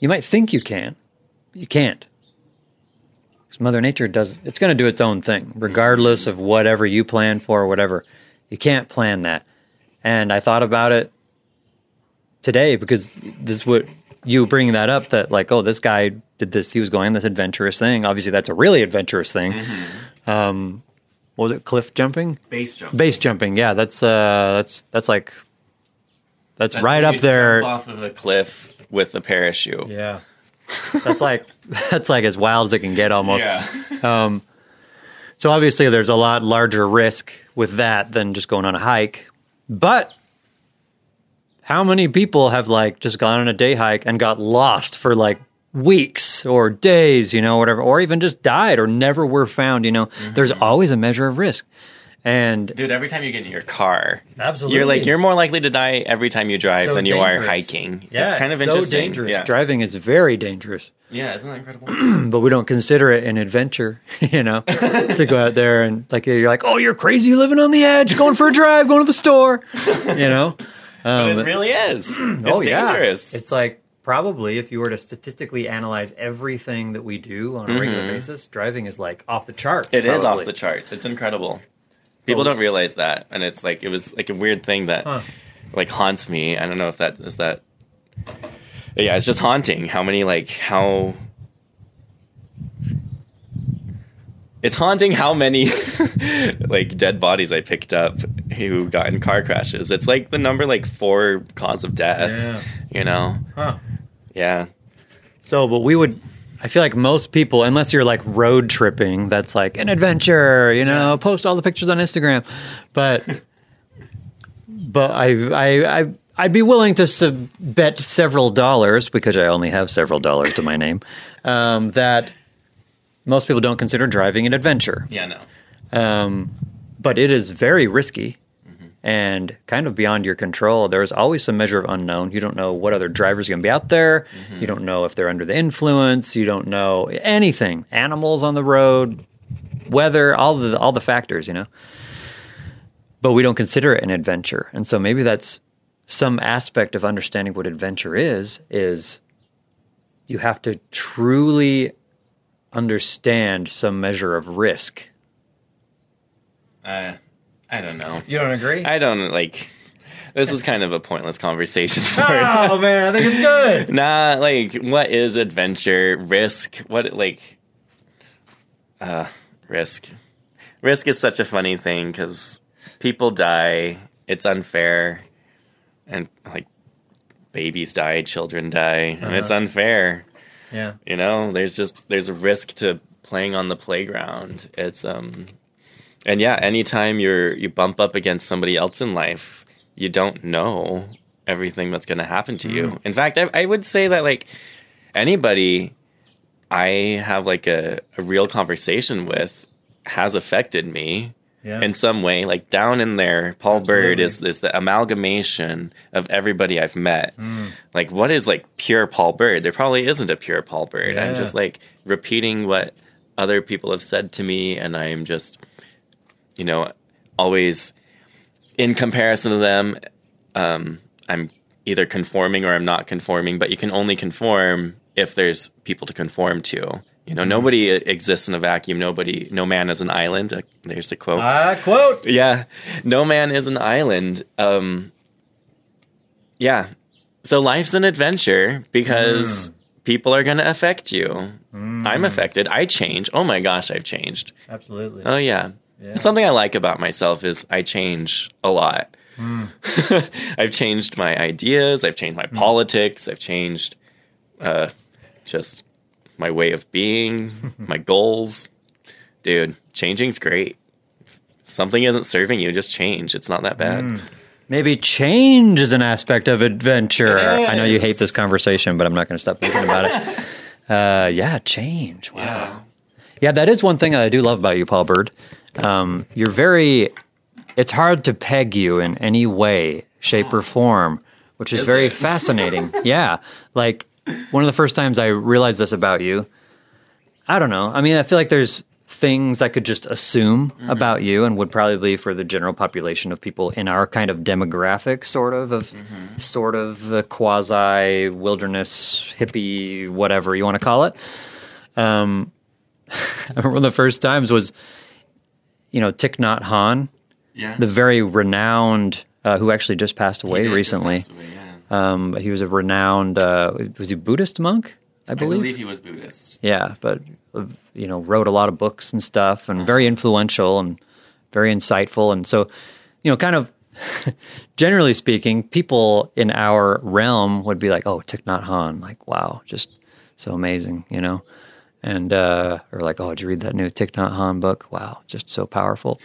You might think you can, but you can't. Because Mother Nature does, it's going to do its own thing, regardless of whatever you plan for or whatever. You can't plan that. And I thought about it today because this is what you bringing that up that like oh this guy did this he was going on this adventurous thing obviously that's a really adventurous thing um what was it cliff jumping Base jump. base jumping yeah that's uh that's that's like that's, That's right up there off of a cliff with a parachute. yeah that's like that's like as wild as it can get almost Yeah. Um, so obviously, there's a lot larger risk with that than just going on a hike. But how many people have like just gone on a day hike and got lost for like weeks or days, you know, whatever, or even just died or never were found? You know, mm-hmm. there's always a measure of risk, and Dude, every time you get in your car, Absolutely. you're like you're more likely to die every time you drive So than you are hiking. yeah, it's kind of so interesting. dangerous. Yeah. Driving is very dangerous. yeah, isn't that incredible? but we don't consider it an adventure, you know, to go out there and like you're like, oh, you're crazy living on the edge, going for a drive, going to the store, you know. Um, but it really is. It's oh dangerous. yeah, it's like probably if you were to statistically analyze everything that we do on a regular basis, driving is like off the charts. It is off the charts. It's incredible. People don't realize that, and it's like it was like a weird thing that Huh. like haunts me. I don't know if that is that. Yeah, it's just haunting. How many like how. It's haunting how many like dead bodies I picked up who got in car crashes. It's like the number like four cause of death. Yeah. You know? Huh. Yeah. So, but we would. I feel like most people, unless you're like road tripping, that's like an adventure, you know, post all the pictures on Instagram. But, but I, I, I, I'd be willing to sub- bet several dollars because I only have several dollars to my name. Um, that most people don't consider driving an adventure, Yeah, no. um, but it is very risky. And kind of beyond your control. There's always some measure of unknown. You don't know what other drivers are going to be out there. You don't know if they're under the influence. You don't know anything. Animals on the road, weather, all the all the factors. You know. But we don't consider it an adventure, and so maybe that's some aspect of understanding what adventure is. Is you have to truly understand some measure of risk. Uh, I don't know. You don't agree? I don't like. This is kind of a pointless conversation for oh man, I think it's good. Nah, like what is adventure? Risk? What like uh risk. Risk is such a funny thing cuz people die, it's unfair and like babies die, children die, and it's unfair. Yeah. You know, there's just there's a risk to playing on the playground. It's um and yeah, anytime you're you bump up against somebody else in life, you don't know everything that's going to happen to you. Mm. In fact, I, I would say that like anybody I have like a, a real conversation with has affected me Yeah. in some way. Like down in there, Paul Bird is is the amalgamation of everybody I've met. Mm. Like what is like pure Paul Bird? There probably isn't a pure Paul Bird. I'm just like repeating what other people have said to me and I'm just you know, always in comparison to them, um, I'm either conforming or I'm not conforming, but you can only conform if there's people to conform to. You know, nobody exists in a vacuum. Nobody, no man is an island. Uh, there's a quote. Ah, quote. Yeah, no man is an island. Um, yeah, so life's an adventure because people are going to affect you. I'm affected. I change. Oh my gosh, I've changed. Absolutely. Oh yeah. Something I like about myself is I change a lot. I've changed my ideas. I've changed my politics. I've changed uh, just my way of being, my goals. Dude, changing's great. Something isn't serving you, just change. It's not that bad. Maybe change is an aspect of adventure. I know you hate this conversation, but I'm not going to stop thinking about it. Uh, yeah, change. Wow. Yeah. Yeah, that is one thing I do love about you, Paul Bird. Um, you're very. It's hard to peg you in any way, shape, or form, which is, Is very it? fascinating. yeah, like one of the first times I realized this about you. I don't know. I mean, I feel like there's things I could just assume Mm-hmm. about you, and would probably be for the general population of people in our kind of demographic, sort of of Mm-hmm. sort of quasi wilderness hippie, whatever you want to call it. Um, I remember one of the first times was, you know, Thich Nhat Hanh, Yeah. the very renowned, uh, who actually just passed away did recently. pass away, Um, he was a renowned, uh, was he Buddhist monk? I I believe. believe he was Buddhist. Yeah, but uh, you know, wrote a lot of books and stuff, and very influential and very insightful. And so, you know, kind of generally speaking, people in our realm would be like, "Oh, Thich Nhat Hanh, like, wow, just so amazing," you know, and uh, or like, "Oh, did you read that new Thich Nhat Hanh book? Wow, just so powerful."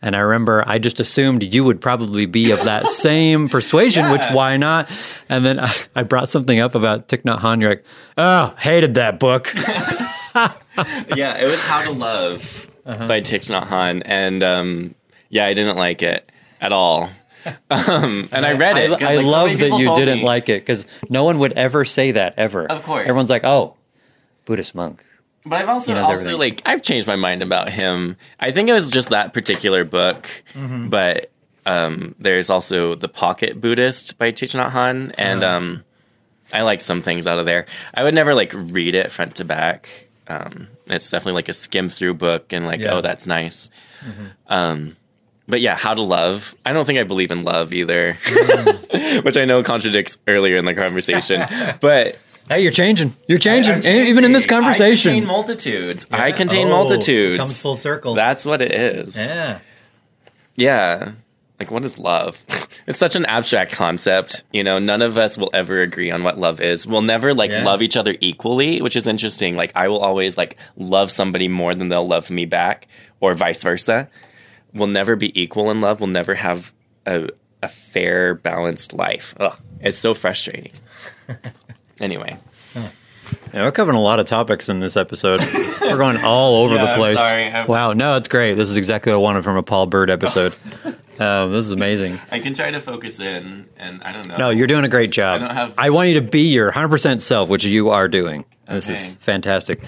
And I remember I just assumed you would probably be of that same persuasion, which why not? And then I, I brought something up about Thich Nhat Hanh. You're like, oh, hated that book. yeah, it was How to Love Uh-huh. by Thich Nhat Hanh, and um, yeah, I didn't like it at all. Um, and I read it. I, like, so love many that you didn't me. like it because no one would ever say that ever. Of course. everyone's like, "Oh, Buddhist monk." But I've also also everything. like I've changed my mind about him. I think it was just that particular book, Mm-hmm. but um, there's also the Pocket Buddhist by Thich Nhat Hanh, and Uh-huh. um, I like some things out of there. I would never like read it front to back. Um, it's definitely like a skim through book, and like Yeah. Mm-hmm. oh, that's nice. Um, but yeah, How to Love. I don't think I believe in love either, Mm. which I know contradicts earlier in the conversation, but. Hey, you're changing. You're changing, E- even in this conversation. I contain multitudes. I contain Oh, multitudes. comes full circle. That's what it is. yeah. Yeah. Like, what is love? It's such an abstract concept. You know, none of us will ever agree on what love is. We'll never, like, Yeah. love each other equally, which is interesting. Like, I will always, like, love somebody more than they'll love me back, or vice versa. We'll never be equal in love. We'll never have a, a fair, balanced life. Ugh, it's so frustrating. anyway. Yeah, we're covering a lot of topics in this episode. we're going all over Yeah, the I'm place. sorry. I'm- Wow, no, it's great. This is exactly what I wanted from a Paul Bird episode. um, this is amazing. I can try to focus in, and I don't know. No, you're doing a great job. I don't have- I want you to be your 100% self, which you are doing. This is fantastic.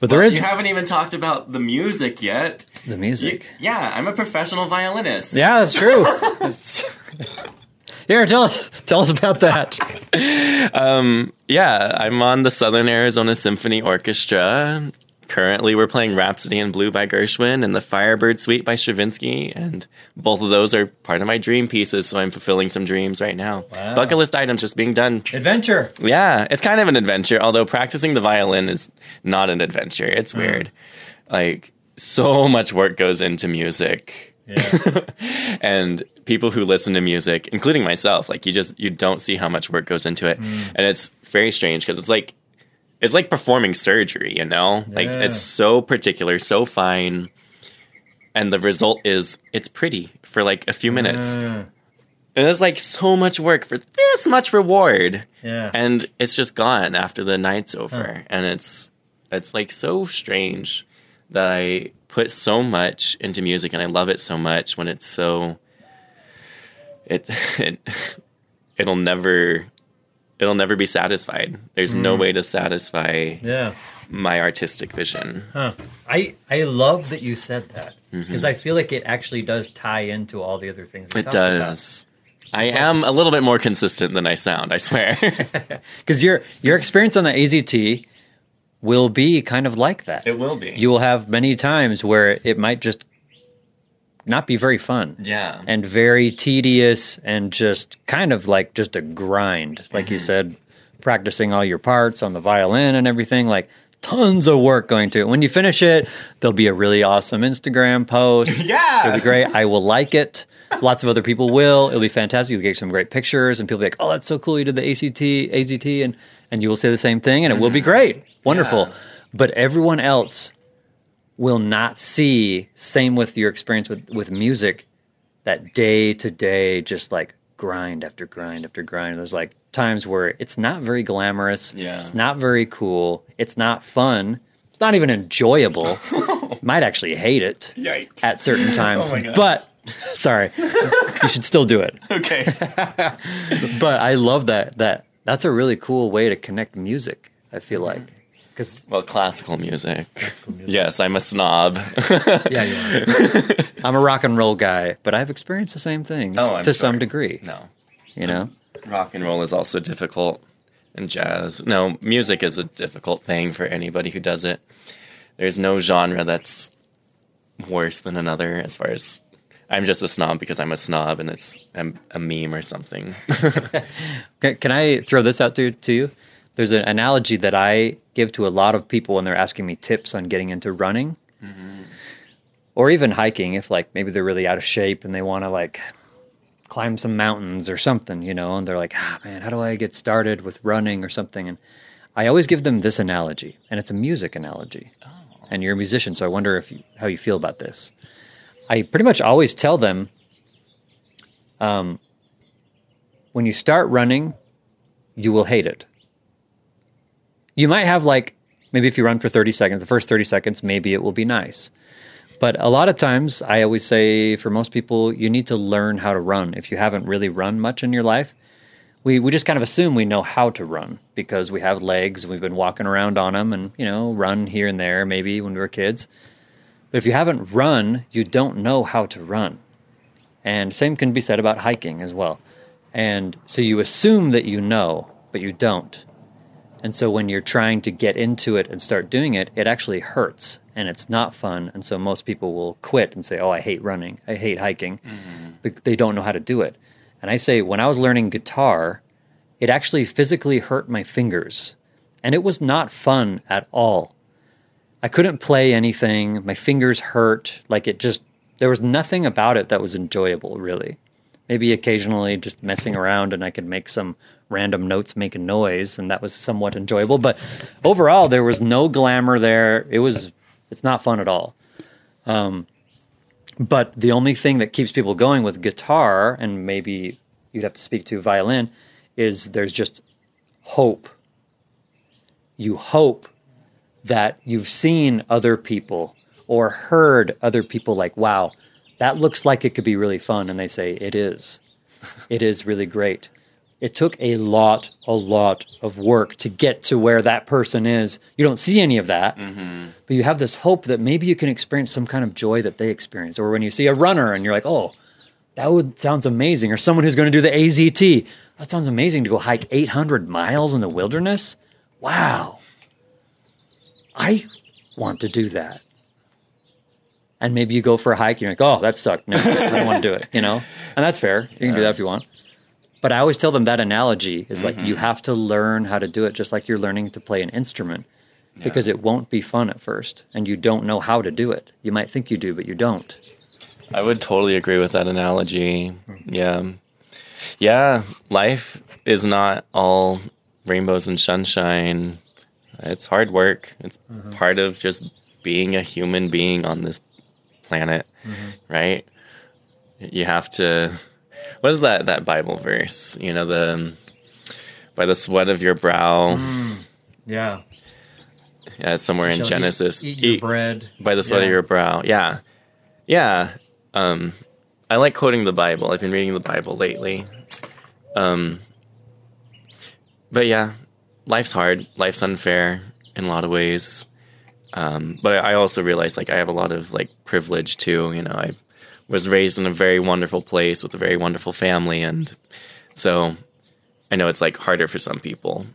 But there is You haven't even talked about the music yet. the You- music. yeah, I'm a professional violinist. Yeah, that's true. Here, tell us, tell us about that. Um, yeah, I'm on the Southern Arizona Symphony Orchestra. Currently, we're playing Rhapsody in Blue by Gershwin and the Firebird Suite by Stravinsky, and both of those are part of my dream pieces. So I'm fulfilling some dreams right now. Wow. Bucket list items just being done. Adventure. Yeah, it's kind of an adventure. Although practicing the violin is not an adventure. It's hmm. weird. Like so much work goes into music. and people who listen to music, including myself, like you just you don't see how much work goes into it, mm. and it's very strange because it's like it's like performing surgery, you know, like it's so particular, so fine, and the result is it's pretty for like a few minutes, and it's like so much work for this much reward, Yeah. and it's just gone after the night's over, and it's it's like so strange that I put so much into music and I love it so much when it's so it, it it'll never it'll never be satisfied. There's no way to satisfy yeah. my artistic vision. Huh. I I love that you said that because I feel like it actually does tie into all the other things. Mm-hmm. It does. I am a little bit more consistent than I sound, I swear. because your your experience on the AZT will be kind of like that. it will be. You will have many times where it might just not be very fun. yeah. and very tedious and just kind of like just a grind. Like you mm-hmm. said practicing all your parts on the violin and everything like tons of work going to it. When you finish it there'll be a really awesome instagram post. Yeah. it'll be great. I will like it. Lots of other people will. It'll be fantastic. You'll get some great pictures and people be like oh that's so cool. You did the act azt and and you will say the same thing and it will be mm-hmm. great. Wonderful. Yeah. but everyone else will not see same with your experience with with music that day to day just like grind after grind after grind there's like times where it's not very glamorous Yeah. it's not very cool it's not fun it's not even enjoyable might actually hate it Yikes. at certain oh times Oh my gosh. but sorry you should still do it okay. but i love that that that's a really cool way to connect music i feel like because well, classical music. Yes, I'm a snob. yeah, yeah. I'm a rock and roll guy, but I've experienced the same things Oh, I'm to some degree. no. You know, rock and roll is also difficult and jazz no music is a difficult thing for anybody who does it there's no genre that's worse than another as far as I'm just a snob because I'm a snob and it's a, a meme or something. Can, can I throw this out to, to you? There's an analogy that I give to a lot of people when they're asking me tips on getting into running or even hiking if like maybe they're really out of shape and they want to like climb some mountains or something, you know, and they're like, ah, man, how do I get started with running or something? And I always give them this analogy, and it's a music analogy. And you're a musician, so I wonder if you, how you feel about this. I pretty much always tell them, um, when you start running, you will hate it. You might have like maybe if you run for 30 seconds, the first 30 seconds, maybe it will be nice. But a lot of times, I always say for most people, you need to learn how to run. If you haven't really run much in your life, we, we just kind of assume we know how to run because we have legs, and we've been walking around on them and, you know, run here and there maybe when we were kids. But if you haven't run, you don't know how to run. And same can be said about hiking as well. And so you assume that you know, but you don't. And so when you're trying to get into it and start doing it, it actually hurts and it's not fun. And so most people will quit and say, Oh, I hate running. I hate hiking. Mm-hmm. But they don't know how to do it. And I say, when I was learning guitar, it actually physically hurt my fingers. And it was not fun at all. I couldn't play anything. My fingers hurt. Like it just, there was nothing about it that was enjoyable, really. Maybe occasionally just messing around and I could make some random notes make a noise and that was somewhat enjoyable. But overall, there was no glamour there. It was, it's not fun at all. Um, but the only thing that keeps people going with guitar, and maybe you'd have to speak to violin, is there's just hope. You hope that you've seen other people or heard other people like, wow, that looks like it could be really fun. And they say, it is. It is really great. It took a lot, a lot of work to get to where that person is. You don't see any of that, mm-hmm. but you have this hope that maybe you can experience some kind of joy that they experience. Or when you see a runner and you're like, oh, that would sounds amazing. Or someone who's going to do the AZT. That sounds amazing to go hike 800 miles in the wilderness. Wow. I want to do that. And maybe you go for a hike, you're like, oh, that sucked. No, I don't want to do it, you know? And that's fair. You can do that if you want. But I always tell them that analogy is like you mm-hmm. have to learn how to do it just like you're learning to play an instrument because it won't be fun at first and you don't know how to do it. You might think you do, but you don't. I would totally agree with that analogy. Yeah. Yeah, life is not all rainbows and sunshine. It's hard work. It's mm-hmm. part of just being a human being on this planet, right? You have to What is that that Bible verse? You know, the by the sweat of your brow. Yeah. Yeah, it's somewhere in Genesis. Eat, your Eat- bread. by the sweat Yeah. of your brow. Yeah. Yeah. Um, I like quoting the Bible. I've been reading the Bible lately. Um, but yeah, life's hard. Life's unfair in a lot of ways. Um, but I also realized like I have a lot of like privilege too. You know, I was raised in a very wonderful place with a very wonderful family, and so I know it's like harder for some people.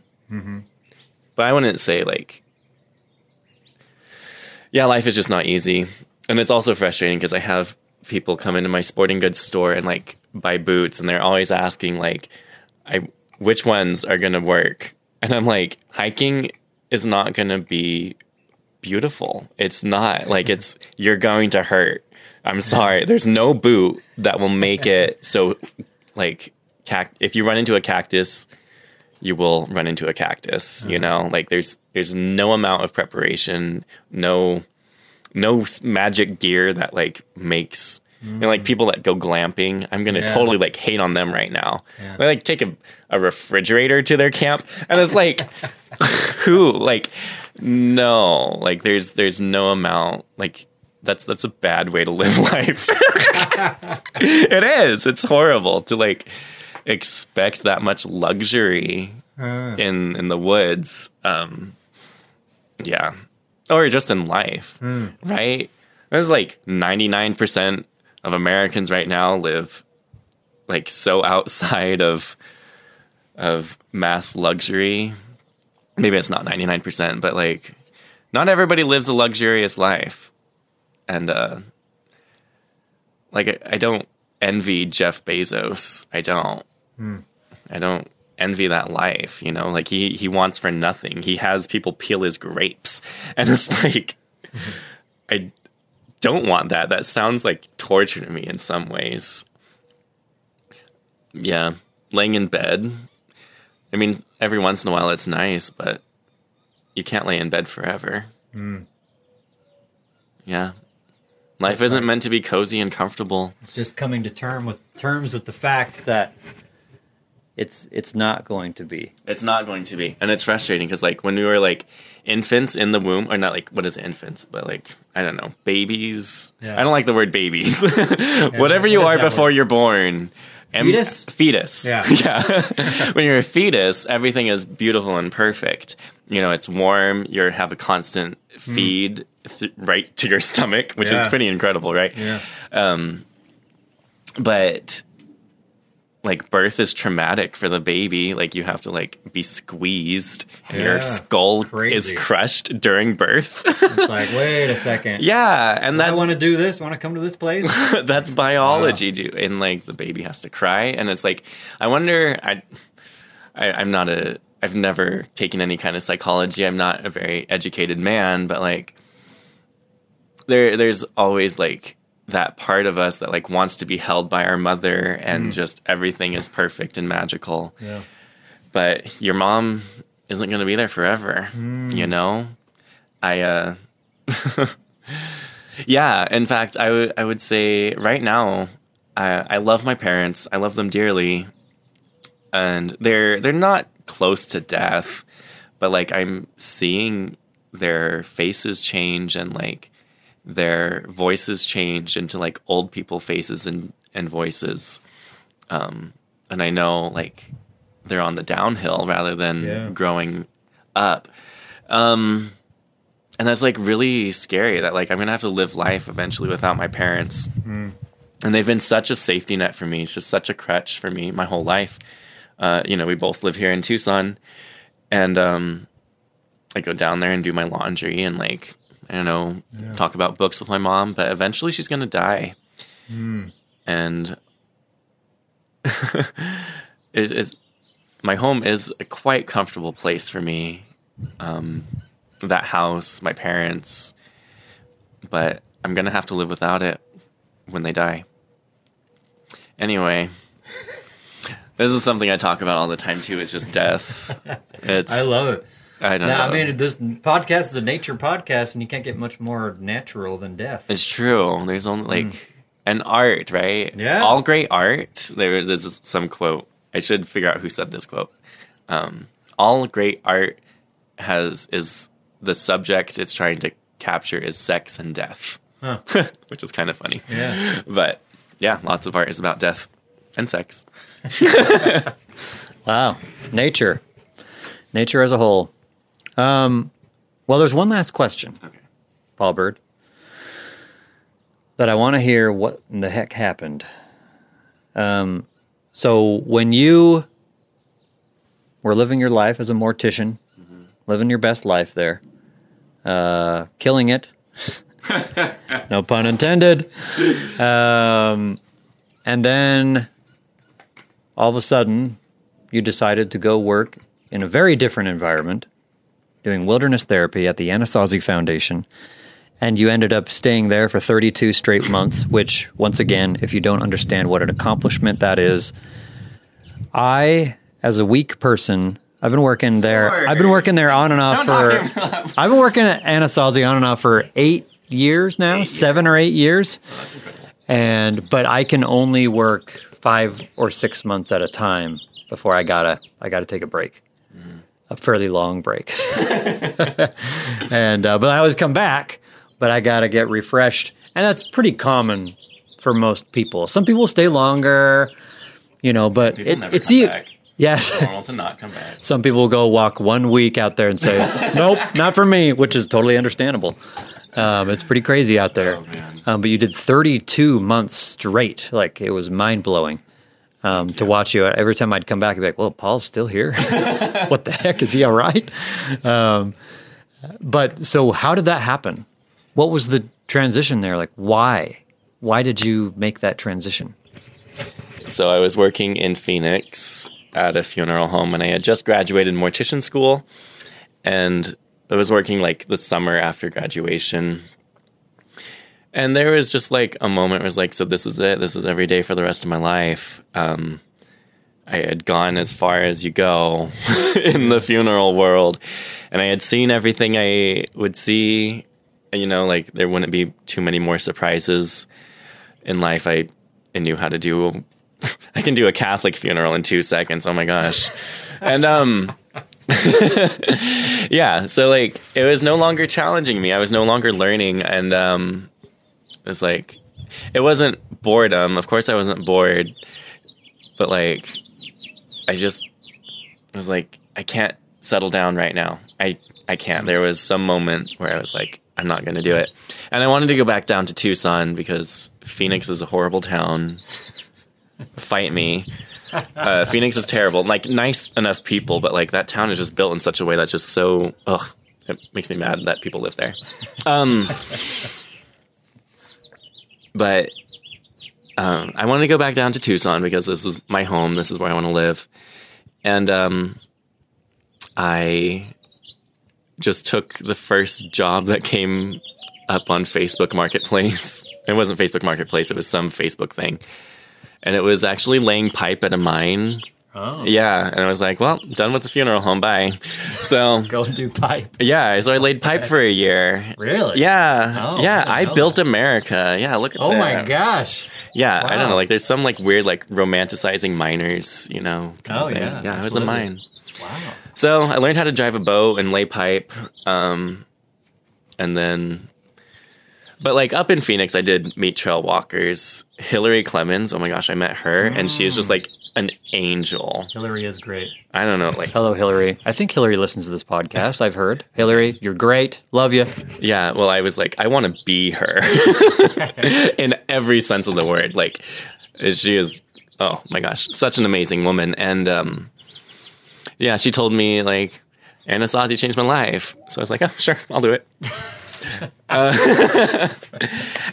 But I wouldn't say like yeah, life is just not easy. And it's also frustrating because I have people come into my sporting goods store and like buy boots and they're always asking like I which ones are going to work. And I'm like hiking is not going to be beautiful. It's not like mm-hmm. it's you're going to hurt. I'm sorry. Mm-hmm. There's no boot that will make it so like cact- if you run into a cactus you will run into a cactus you mm-hmm. know like there's there's no amount of preparation no no magic gear that like makes you know, like mm. people that go glamping i'm gonna Yeah. totally like hate on them right now they like take a, a refrigerator to their camp and it's like who like no like there's there's no amount like that's that's a bad way to live life. It is. It's horrible to like expect that much luxury in in the woods um yeah. Or just in life right? There's like 99% of americans right now live like so outside of of mass luxury maybe it's not 99% but like not everybody lives a luxurious life and uh like I, I don't envy Jeff Bezos. I don't. I don't envy that life, you know? Like he he wants for nothing. He has people peel his grapes. And it's like I don't want that. That sounds like torture to me in some ways. Yeah, laying in bed. I mean, every once in a while it's nice, but you can't lay in bed forever. Hmm. Yeah. Life isn't meant to be cozy and comfortable. It's just coming to term with terms with the fact that it's it's not going to be. It's not going to be. And it's frustrating because, like, when we were like infants in the womb, or not like, what is infants, but like, I don't know, babies. Yeah. I don't like the word babies. Whatever you are before word? you're born. Em- Fetus? Fetus. Yeah. yeah. when you're a fetus, everything is beautiful and perfect. You know, it's warm. You have a constant hmm. feed th- right to your stomach, which is pretty incredible, right? Yeah. Um, but like birth is traumatic for the baby like you have to like be squeezed and Yeah. your skull Crazy. is crushed during birth It's like, wait a second. yeah and I that's I want to do this. Want to come to this place? that's biology do and like the baby has to cry and it's like i wonder i, I i'm not a i've never taken any kind of psychology i'm not a very educated man but like there there's always like that part of us that like wants to be held by our mother and just everything is perfect and magical. Yeah. but your mom isn't going to be there forever you know? I uh yeah in fact I would I would say right now I, I love my parents i love them dearly and they're they're not close to death but like i'm seeing their faces change and like their voices change into like old people faces and and voices. Um and i know like they're on the downhill rather than Yeah. growing up. Um and that's like really scary that like i'm gonna have to live life eventually without my parents. And they've been such a safety net for me. It's just such a crutch for me my whole life. Uh, you know we both live here in tucson. And um i go down there and do my laundry and like i don't know talk about books with my mom but eventually she's gonna die. And it is my home is a quite comfortable place for me um that house my parents but i'm gonna have to live without it when they die. Anyway this is something i talk about all the time too it's just death. It's I love it. I don't Now, know I mean, this podcast is a nature podcast, and you can't get much more natural than death. It's true. There's only like an art, right? Yeah. All great art. There, there's some quote. I should figure out who said this quote. Um, all great art has is the subject it's trying to capture is sex and death, Huh. which is kind of funny. Yeah. But yeah, lots of art is about death and sex. Wow. Nature. Nature as a whole. Um, well, there's one last question, Okay. Paul Bird, that I want to hear what in the heck happened. Um, so when you were living your life as a mortician, living your best life there, uh, killing it, no pun intended, um, and then all of a sudden you decided to go work in a very different environment, doing wilderness therapy at the Anasazi Foundation. And you ended up staying there for 32 straight months, which, once again, if you don't understand what an accomplishment that is, I, as a weak person, I've been working there. I've been working there on and off Don't for. to me about- I've been working at Anasazi on and off for eight years now, Eight seven years. or eight years oh, incredible. and but I can only work five or six months at a time before I gotta I gotta take a break, a fairly long break, and uh, but I always come back, but I gotta get refreshed, and that's pretty common for most people. Some people stay longer, you know, but it, it's e- back. yes. Normal to not come back. Some people go walk one week out there and say, "Nope, not for me," which is totally understandable. Um, it's pretty crazy out there. Oh, man. Um, but you did 32 months straight. Like it was mind blowing um, to watch you. Every time I'd come back, I'd be like, "Well, Paul's still here. what the heck is he all right?" Um, but so, how did that happen? What was the transition there? Like, why? why did you make that transition? So I was working in Phoenix at a funeral home, and I had just graduated mortician school, and I was working like the summer after graduation. And there was just like a moment where it was like, so this is it. This is every day for the rest of my life. Um, I had gone as far as you go in the funeral world, and I had seen everything I would see. You know, like there wouldn't be too many more surprises in life. I, I knew how to do. I can do a Catholic funeral in two seconds. Oh my gosh, and um, yeah. So like, it was no longer challenging me. I was no longer learning, and um, it was like, it wasn't boredom. Of course, I wasn't bored, but like I just was like, I can't settle down right now. I I can't. There was some moment where I was like, I'm not going to do it, and I wanted to go back down to Tucson because Phoenix is a horrible town. Fight me. Uh, Phoenix is terrible. Like nice enough people, but like that town is just built in such a way that's just so ugh. It makes me mad that people live there. Um, but um, I wanted to go back down to Tucson because this is my home. This is where I want to live. And um, I just took the first job that came up on Facebook Marketplace. It wasn't Facebook Marketplace, it was some Facebook thing. And it was actually laying pipe at a mine. Oh. Yeah. And I was like, well, done with the funeral home. Bye. So, Go and do pipe. yeah. So I laid pipe for a year. Really? Yeah. Oh, yeah. didn't I built that. America. Yeah. Look at that. Oh that. my gosh. Yeah, I don't know. Like, there's some like weird, like romanticizing miners, you know. Oh, yeah, yeah. I was a mine. Wow. So I learned how to drive a boat and lay pipe, um, and then, but like up in Phoenix, I did meet trail walkers. Hillary Clemens. Oh my gosh, I met her, and she is just like an angel. Hillary is great. I don't know, like Hello, Hillary. I think Hillary listens to this podcast. I've heard. Hillary, you're great. Love you. Yeah, well, I was like, I want to be her in every sense of the word. Like, she is, oh my gosh, such an amazing woman. And um, yeah, she told me, like, Anasazi changed my life. So I was like, oh, sure, I'll do it. uh,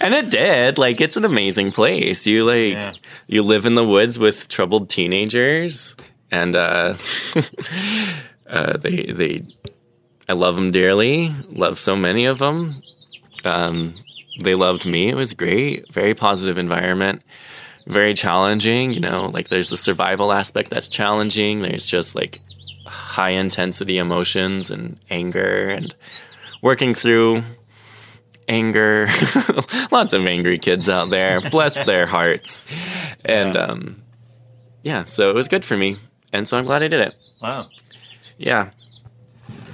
and it did. Like, it's an amazing place. You, like, Yeah. you live in the woods with troubled teenagers. And uh, uh, they, they, I love them dearly. Love so many of them. Um, they loved me. It was great. Very positive environment. Very challenging. You know, like there's the survival aspect that's challenging. There's just like high intensity emotions and anger and working through anger. Lots of angry kids out there. Bless their hearts. And um, yeah, so it was good for me. And so I'm glad I did it. Wow. Yeah.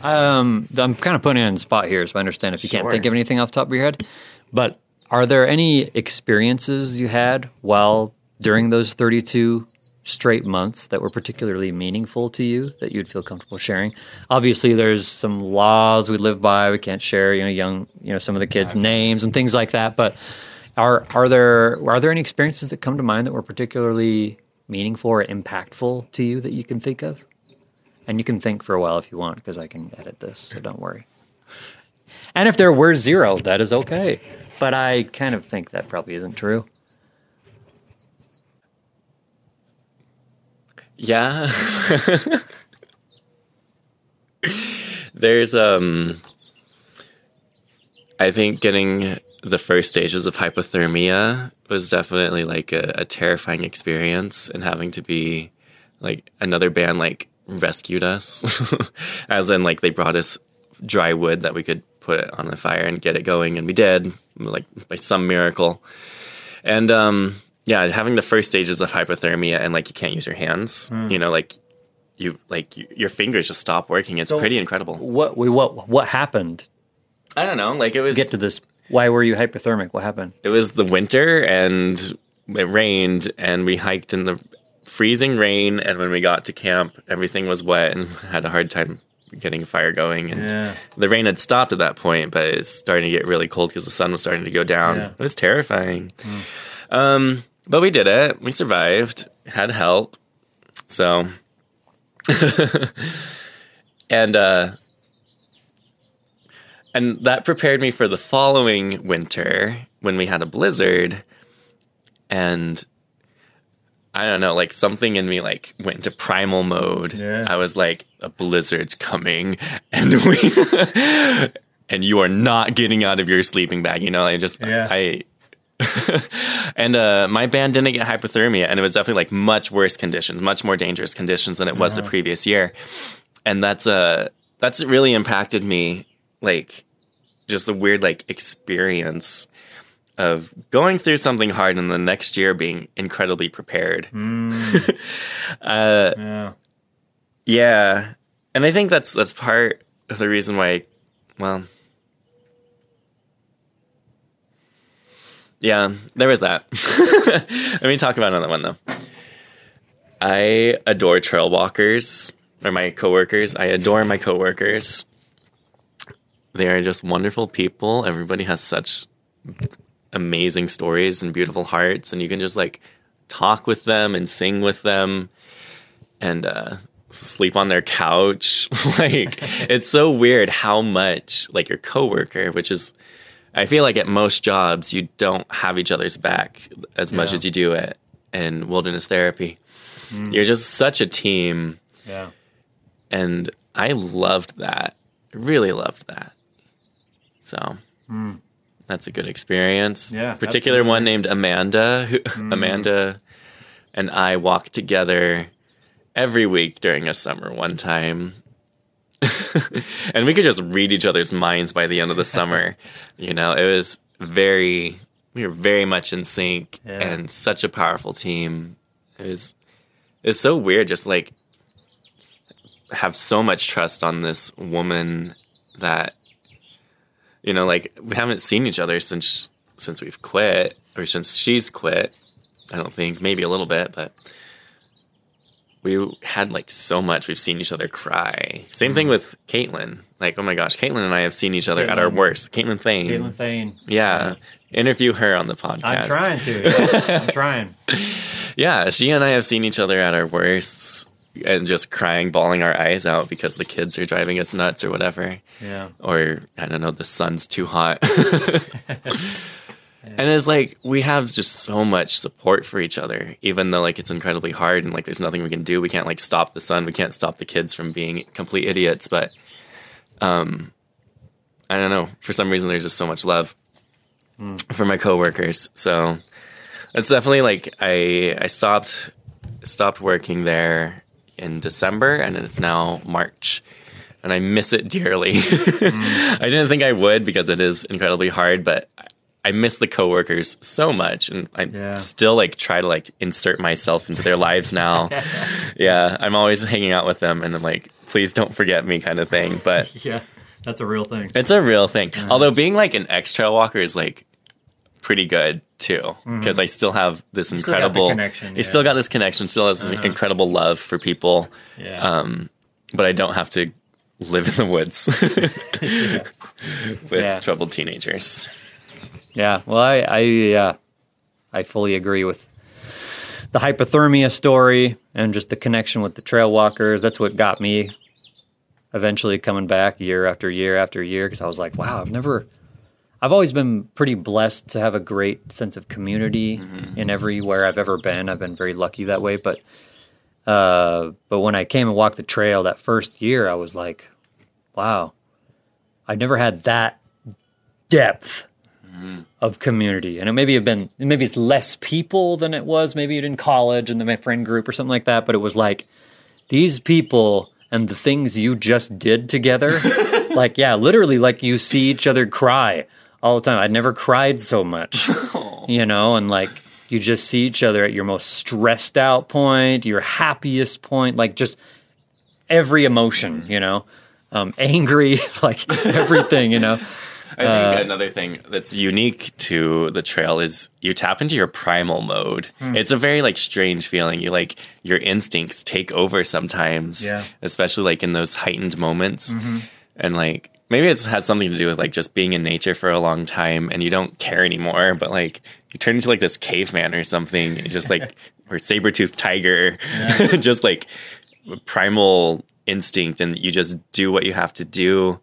Um, I'm kind of putting you on the spot here, so I understand if you can't think of anything off the top of your head. But are there any experiences you had while during those 32 straight months that were particularly meaningful to you that you'd feel comfortable sharing? Obviously, there's some laws we live by. We can't share, you know, young, you know, some of the kids' names and things like that. But are are there are there any experiences that come to mind that were particularly meaningful or impactful to you that you can think of? And you can think for a while if you want, because I can edit this, so don't worry. And if there were zero, that is okay. But I kind of think that probably isn't true. Yeah. There's um I think getting the first stages of hypothermia was definitely like a, a terrifying experience and having to be like another band like rescued us as in like they brought us dry wood that we could put on the fire and get it going and we did like by some miracle and um yeah having the first stages of hypothermia and like you can't use your hands you know like you like y- your fingers just stop working it's So- pretty incredible What what what happened? i don't know like it was Get to this. Why were you hypothermic? What happened? it was the winter and it rained and we hiked in the freezing rain and when we got to camp everything was wet and had a hard time getting a fire going and Yeah. the rain had stopped at that point but it's starting to get really cold because the sun was starting to go down Yeah. it was terrifying um, but we did it we survived had help so and uh and that prepared me for the following winter when we had a blizzard and I don't know, like something in me like went into primal mode. Yeah. I was like, a blizzard's coming, and we, and you are not getting out of your sleeping bag. You know, I just, Yeah. I, and uh, my band didn't get hypothermia, and it was definitely like much worse conditions, much more dangerous conditions than it was the previous year, and that's uh that's really impacted me, like just a weird like experience of going through something hard and the next year being incredibly prepared. Yeah. Yeah, and I think that's that's part of the reason why. Well, yeah, there was that. Let me talk about another one though. I adore trail walkers or my coworkers. I adore my coworkers. They are just wonderful people. Everybody has such amazing stories and beautiful hearts, and you can just like talk with them and sing with them and uh, sleep on their couch. like it's so weird how much like your coworker, which is I feel like at most jobs you don't have each other's back as much Yeah. as you do it in wilderness therapy. Mm. You're just such a team Yeah. and I loved that. Really loved that. So mm. that's a good experience. Yeah, particular absolutely. One named Amanda. Who, mm. Amanda and I walked together every week during a summer one time. and we could just read each other's minds by the end of the summer. you know, it was very we were very much in sync Yeah. and such a powerful team. It was it's so weird just like have so much trust on this woman that you know like we haven't seen each other since since we've quit or since she's quit i don't think maybe a little bit but we had like so much we've seen each other cry same thing mm. with caitlin like oh my gosh caitlin and i have seen each other at our worst caitlin thane Caitlin Thane. yeah interview her on the podcast I'm trying to. Yeah. I'm trying. yeah, she and I have seen each other at our worst and just crying, bawling our eyes out because the kids are driving us nuts or whatever. Yeah. Or I don't know, the sun's too hot. And it's like we have just so much support for each other, even though like it's incredibly hard and like there's nothing we can do. We can't like stop the sun. We can't stop the kids from being complete idiots. But um, I don't know. For some reason, there's just so much love for my coworkers. So it's definitely like I I stopped stopped working there in December, and it's now March, and I miss it dearly. I didn't think I would because it is incredibly hard, but I- miss the coworkers so much, and I Yeah. still like try to like insert myself into their lives now. yeah, I'm always hanging out with them, and I'm like, please don't forget me, kind of thing. But Yeah. That's a real thing. it's a real thing. Although being like an ex trail walker is like pretty good too, because I still have this the incredible connection, I yeah. Uh-huh. still got this connection. Still has this incredible love for people. Yeah. Um, but I don't have to live in the woods with Yeah. troubled teenagers. Yeah, well, I, I, yeah, I fully agree with the hypothermia story and just the connection with the trail walkers. That's what got me eventually coming back year after year after year because I was like, wow, I've never, I've always been pretty blessed to have a great sense of community in everywhere I've ever been. I've been very lucky that way, but. Uh, but when I came and walked the trail that first year, I was like, wow, I've never had that depth of community. And it maybe have been maybe it's less people than it was maybe in college and then my friend group or something like that. But it was like these people and the things you just did together. like, yeah, literally like you see each other cry all the time. I'd never cried so much. you know, and like you just see each other at your most stressed out point, your happiest point, like just every emotion, you know. Um, angry, like everything, you know. I Uh, think another thing that's unique to the trail is you tap into your primal mode. Hmm. It's a very like strange feeling. You like your instincts take over sometimes, Yeah. Mm-hmm. especially like in those heightened moments. And like maybe it has something to do with like just being in nature for a long time and you don't care anymore, but like you turn into like this caveman or something, just like or saber toothed tiger, just like primal instinct, and you just do what you have to do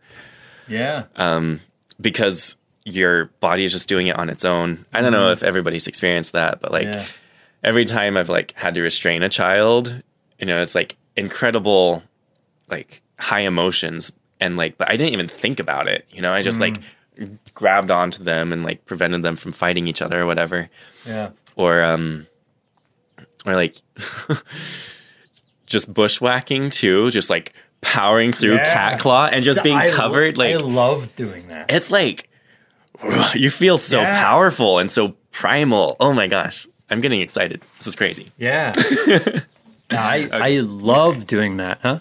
Yeah. Because your body is just doing it on its own. I don't know if everybody's experienced that, but like Yeah. every time I've like had to restrain a child, you know, it's like incredible, like high emotions, and like, but I didn't even think about it. You know, I just like grabbed onto them and like prevented them from fighting each other or whatever, Yeah. or um, or like just bushwhacking too, just like powering through Yeah. cat claw and just being I lo- covered like I love doing that. it's like you feel so Yeah. powerful and so primal. Oh my gosh. I'm getting excited. This is crazy. Yeah. No, I I love doing that, huh?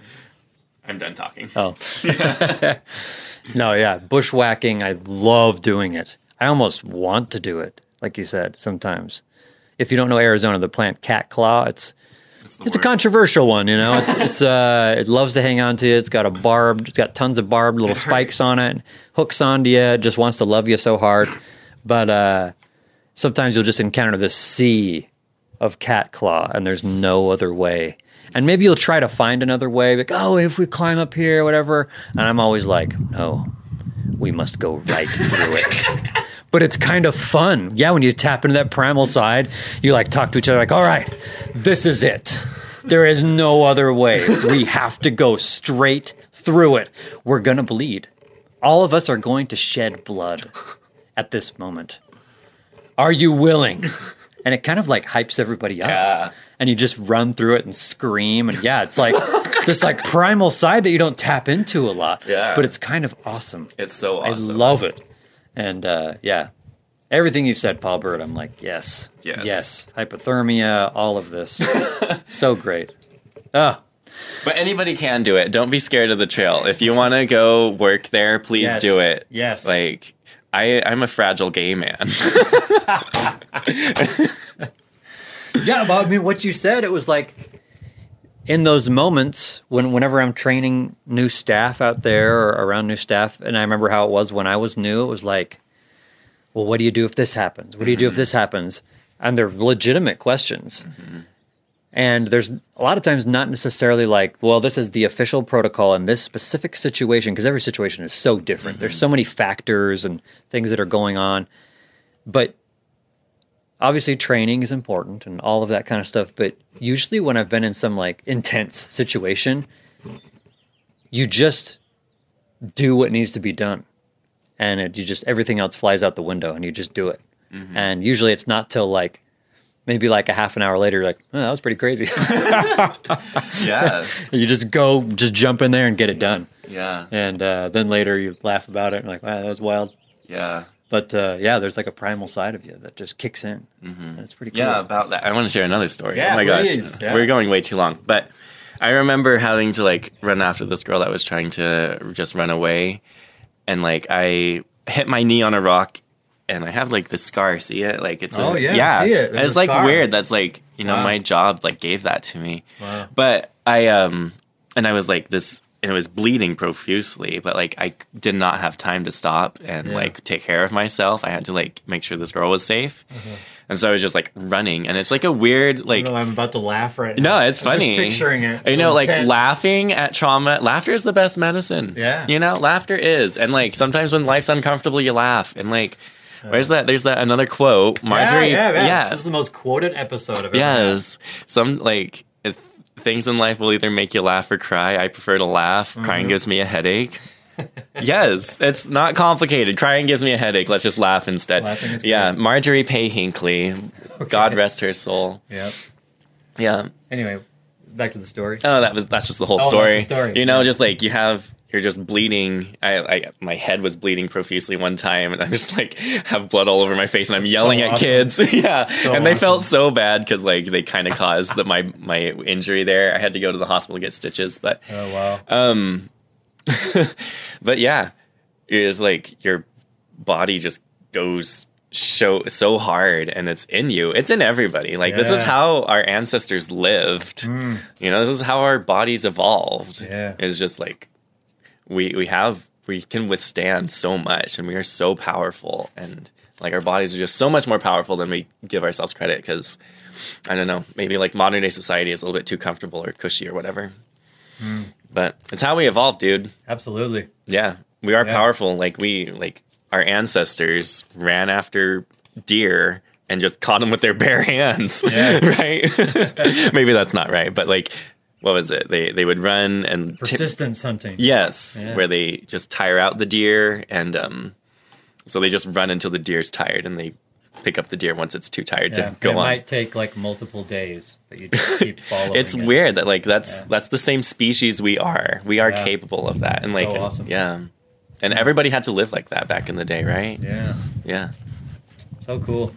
I'm done talking. Oh. no, yeah. Bushwhacking, I love doing it. I almost want to do it, like you said, sometimes. If you don't know Arizona, the plant cat claw, it's the it's a controversial one, you know. It's it's uh it loves to hang on to you. It's got a barbed, it's got tons of barbed little spikes on it, hooks onto you, it just wants to love you so hard. But uh sometimes you'll just encounter this sea of cat claw and there's no other way. And maybe you'll try to find another way, like, oh, if we climb up here, whatever. And I'm always like, no, we must go right through it. But it's kind of fun. Yeah, when you tap into that primal side, you like talk to each other like, all right, this is it. There is no other way. We have to go straight through it. We're going to bleed. All of us are going to shed blood at this moment. Are you willing? And it kind of like hypes everybody up. Yeah. And you just run through it and scream. And yeah, it's like this like primal side that you don't tap into a lot. Yeah. But it's kind of awesome. It's so awesome. I love it. And uh, yeah, everything you've said, Paul Bird, I'm like, yes, Yes. yes, hypothermia, all of this, so great. Oh, But anybody can do it. Don't be scared of the trail. If you want to go work there, please Yes. do it. Yes. Like I I'm a fragile gay man. yeah. But I mean, what you said, it was like in those moments when whenever I'm training new staff out there or around new staff, and I remember how it was when I was new. It was like, well, what do you do if this happens? What do you do if mm-hmm. this happens? And they're legitimate questions. Mm-hmm. And there's a lot of times not necessarily like, well, this is the official protocol in this specific situation, because every situation is so different. There's mm-hmm. so many factors and things that are going on. But obviously, training is important and all of that kind of stuff. But usually, when I've been in some like intense situation, you just do what needs to be done. And it, you just, everything else flies out the window and you just do it. And usually, it's not till like, maybe like a half an hour later, you're like, oh, that was pretty crazy. yeah. you just go, just jump in there and get it done. Yeah. And uh, then later you laugh about it and like, wow, that was wild. Yeah. But uh, yeah, there's like a primal side of you that just kicks in. And it's pretty cool. Yeah, about that. I want to share another story. Yeah, oh my please. gosh. Yeah. We're going way too long. But I remember having to like run after this girl that was trying to just run away. And like I hit my knee on a rock and I have like this scar. See it? Like it's a, Oh, yeah, yeah. see it. It's like scar. weird. That's like, you know, Wow. my job like gave that to me. Wow. But I um and I was like this and it was bleeding profusely, but like I did not have time to stop and Yeah. like take care of myself. I had to like make sure this girl was safe. Mm-hmm. And so I was just like running and it's like a weird like no, I'm about to laugh right now. no, it's funny. picturing it. You know, like intense. laughing at trauma. Laughter is the best medicine. Yeah. You know, laughter is. And like sometimes when life's uncomfortable, you laugh. And like, where's that? There's that another quote. Marjorie. Yeah, this is the most quoted episode of it. Yes. Some like things in life will either make you laugh or cry. I prefer to laugh. Mm-hmm. Crying gives me a headache. yes, it's not complicated. Crying gives me a headache. Let's just laugh instead. Laughing is yeah, great. Marjorie Pay Hinckley. God rest her soul. Yeah. Yeah. Anyway, back to the story. Oh, that was that's just the whole Oh, story. story. You know, Yeah. just like you have you're just bleeding. I, I my head was bleeding profusely one time, and I'm just like have blood all over my face, and I'm yelling at awesome. kids. yeah, So and they felt so bad because like they kind of caused the, my my injury there. I had to go to the hospital to get stitches, but Oh wow. um, but yeah, it's like your body just goes so so hard and it's in you it's in everybody like this is how our ancestors lived you know this is how our bodies evolved Yeah. it's just like we we have we can withstand so much and we are so powerful and like our bodies are just so much more powerful than we give ourselves credit because i don't know maybe like modern day society is a little bit too comfortable or cushy or whatever hmm. but it's how we evolved dude Absolutely. yeah we are Yeah. powerful like we like our ancestors ran after deer and just caught them with their bare hands. right? Maybe that's not right, but like, what was it? They they would run and Persistence hunting. Yes, Yeah. where they just tire out the deer, and um, so they just run until the deer's tired, and they pick up the deer once it's too tired Yeah, to go it on. might take like multiple days, but you just keep following. it's it. weird that like that's Yeah. that's the same species we are. We are capable of that, and like So awesome. yeah, and everybody had to live like that back in the day, right? Yeah, Yeah. so cool,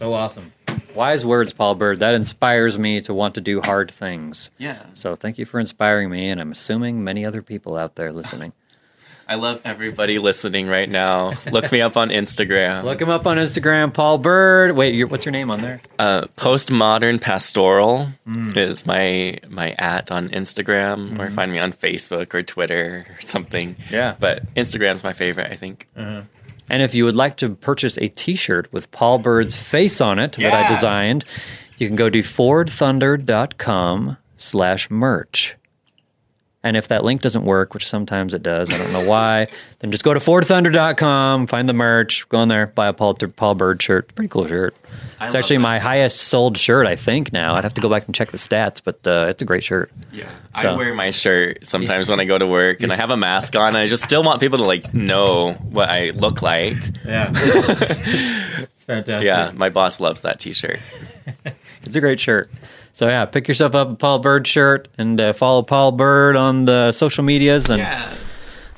so awesome. Wise words, Paul Bird. That inspires me to want to do hard things. Yeah. So thank you for inspiring me, and I'm assuming many other people out there listening. I love everybody listening right now. Look me up on Instagram. Look him up on Instagram, Paul Bird. Wait, you what's your name on there? Uh, postmodern pastoral Mm. is my my at on Instagram, or find me on Facebook or Twitter or something. Mm-hmm. Yeah. but Instagram's my favorite. I think. And if you would like to purchase a T-shirt with Paul Bird's face on it that I designed, you can go to fordthunder.com slash merch. And if that link doesn't work, which sometimes it does, I don't know why, then just go to fordthunder.com, find the merch, go in there, buy a Paul, Paul Bird shirt. Pretty cool shirt. I it's actually that. my highest sold shirt, I think, now. I'd have to go back and check the stats, but uh, it's a great shirt. Yeah, So- I wear my shirt sometimes when I go to work, and I have a mask on. And I just still want people to like know what I look like. Yeah. it's fantastic. Yeah, my boss loves that T-shirt. It's a great shirt. So yeah, pick yourself up a Paul Bird shirt and uh, follow Paul Bird on the social medias, and Yeah,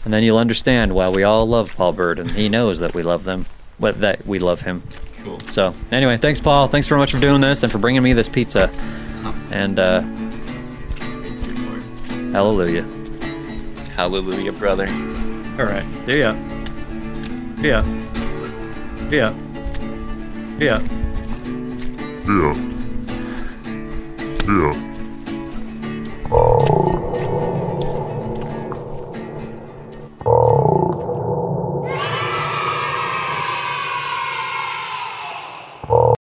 and then you'll understand why we all love Paul Bird, and he knows that we love them, what that we love him. cool. So anyway, thanks Paul. Thanks very much for doing this and for bringing me this pizza. And uh, hallelujah. Hallelujah, brother. All right. See ya. See ya. See ya. See ya. Yeah. Oh. Oh.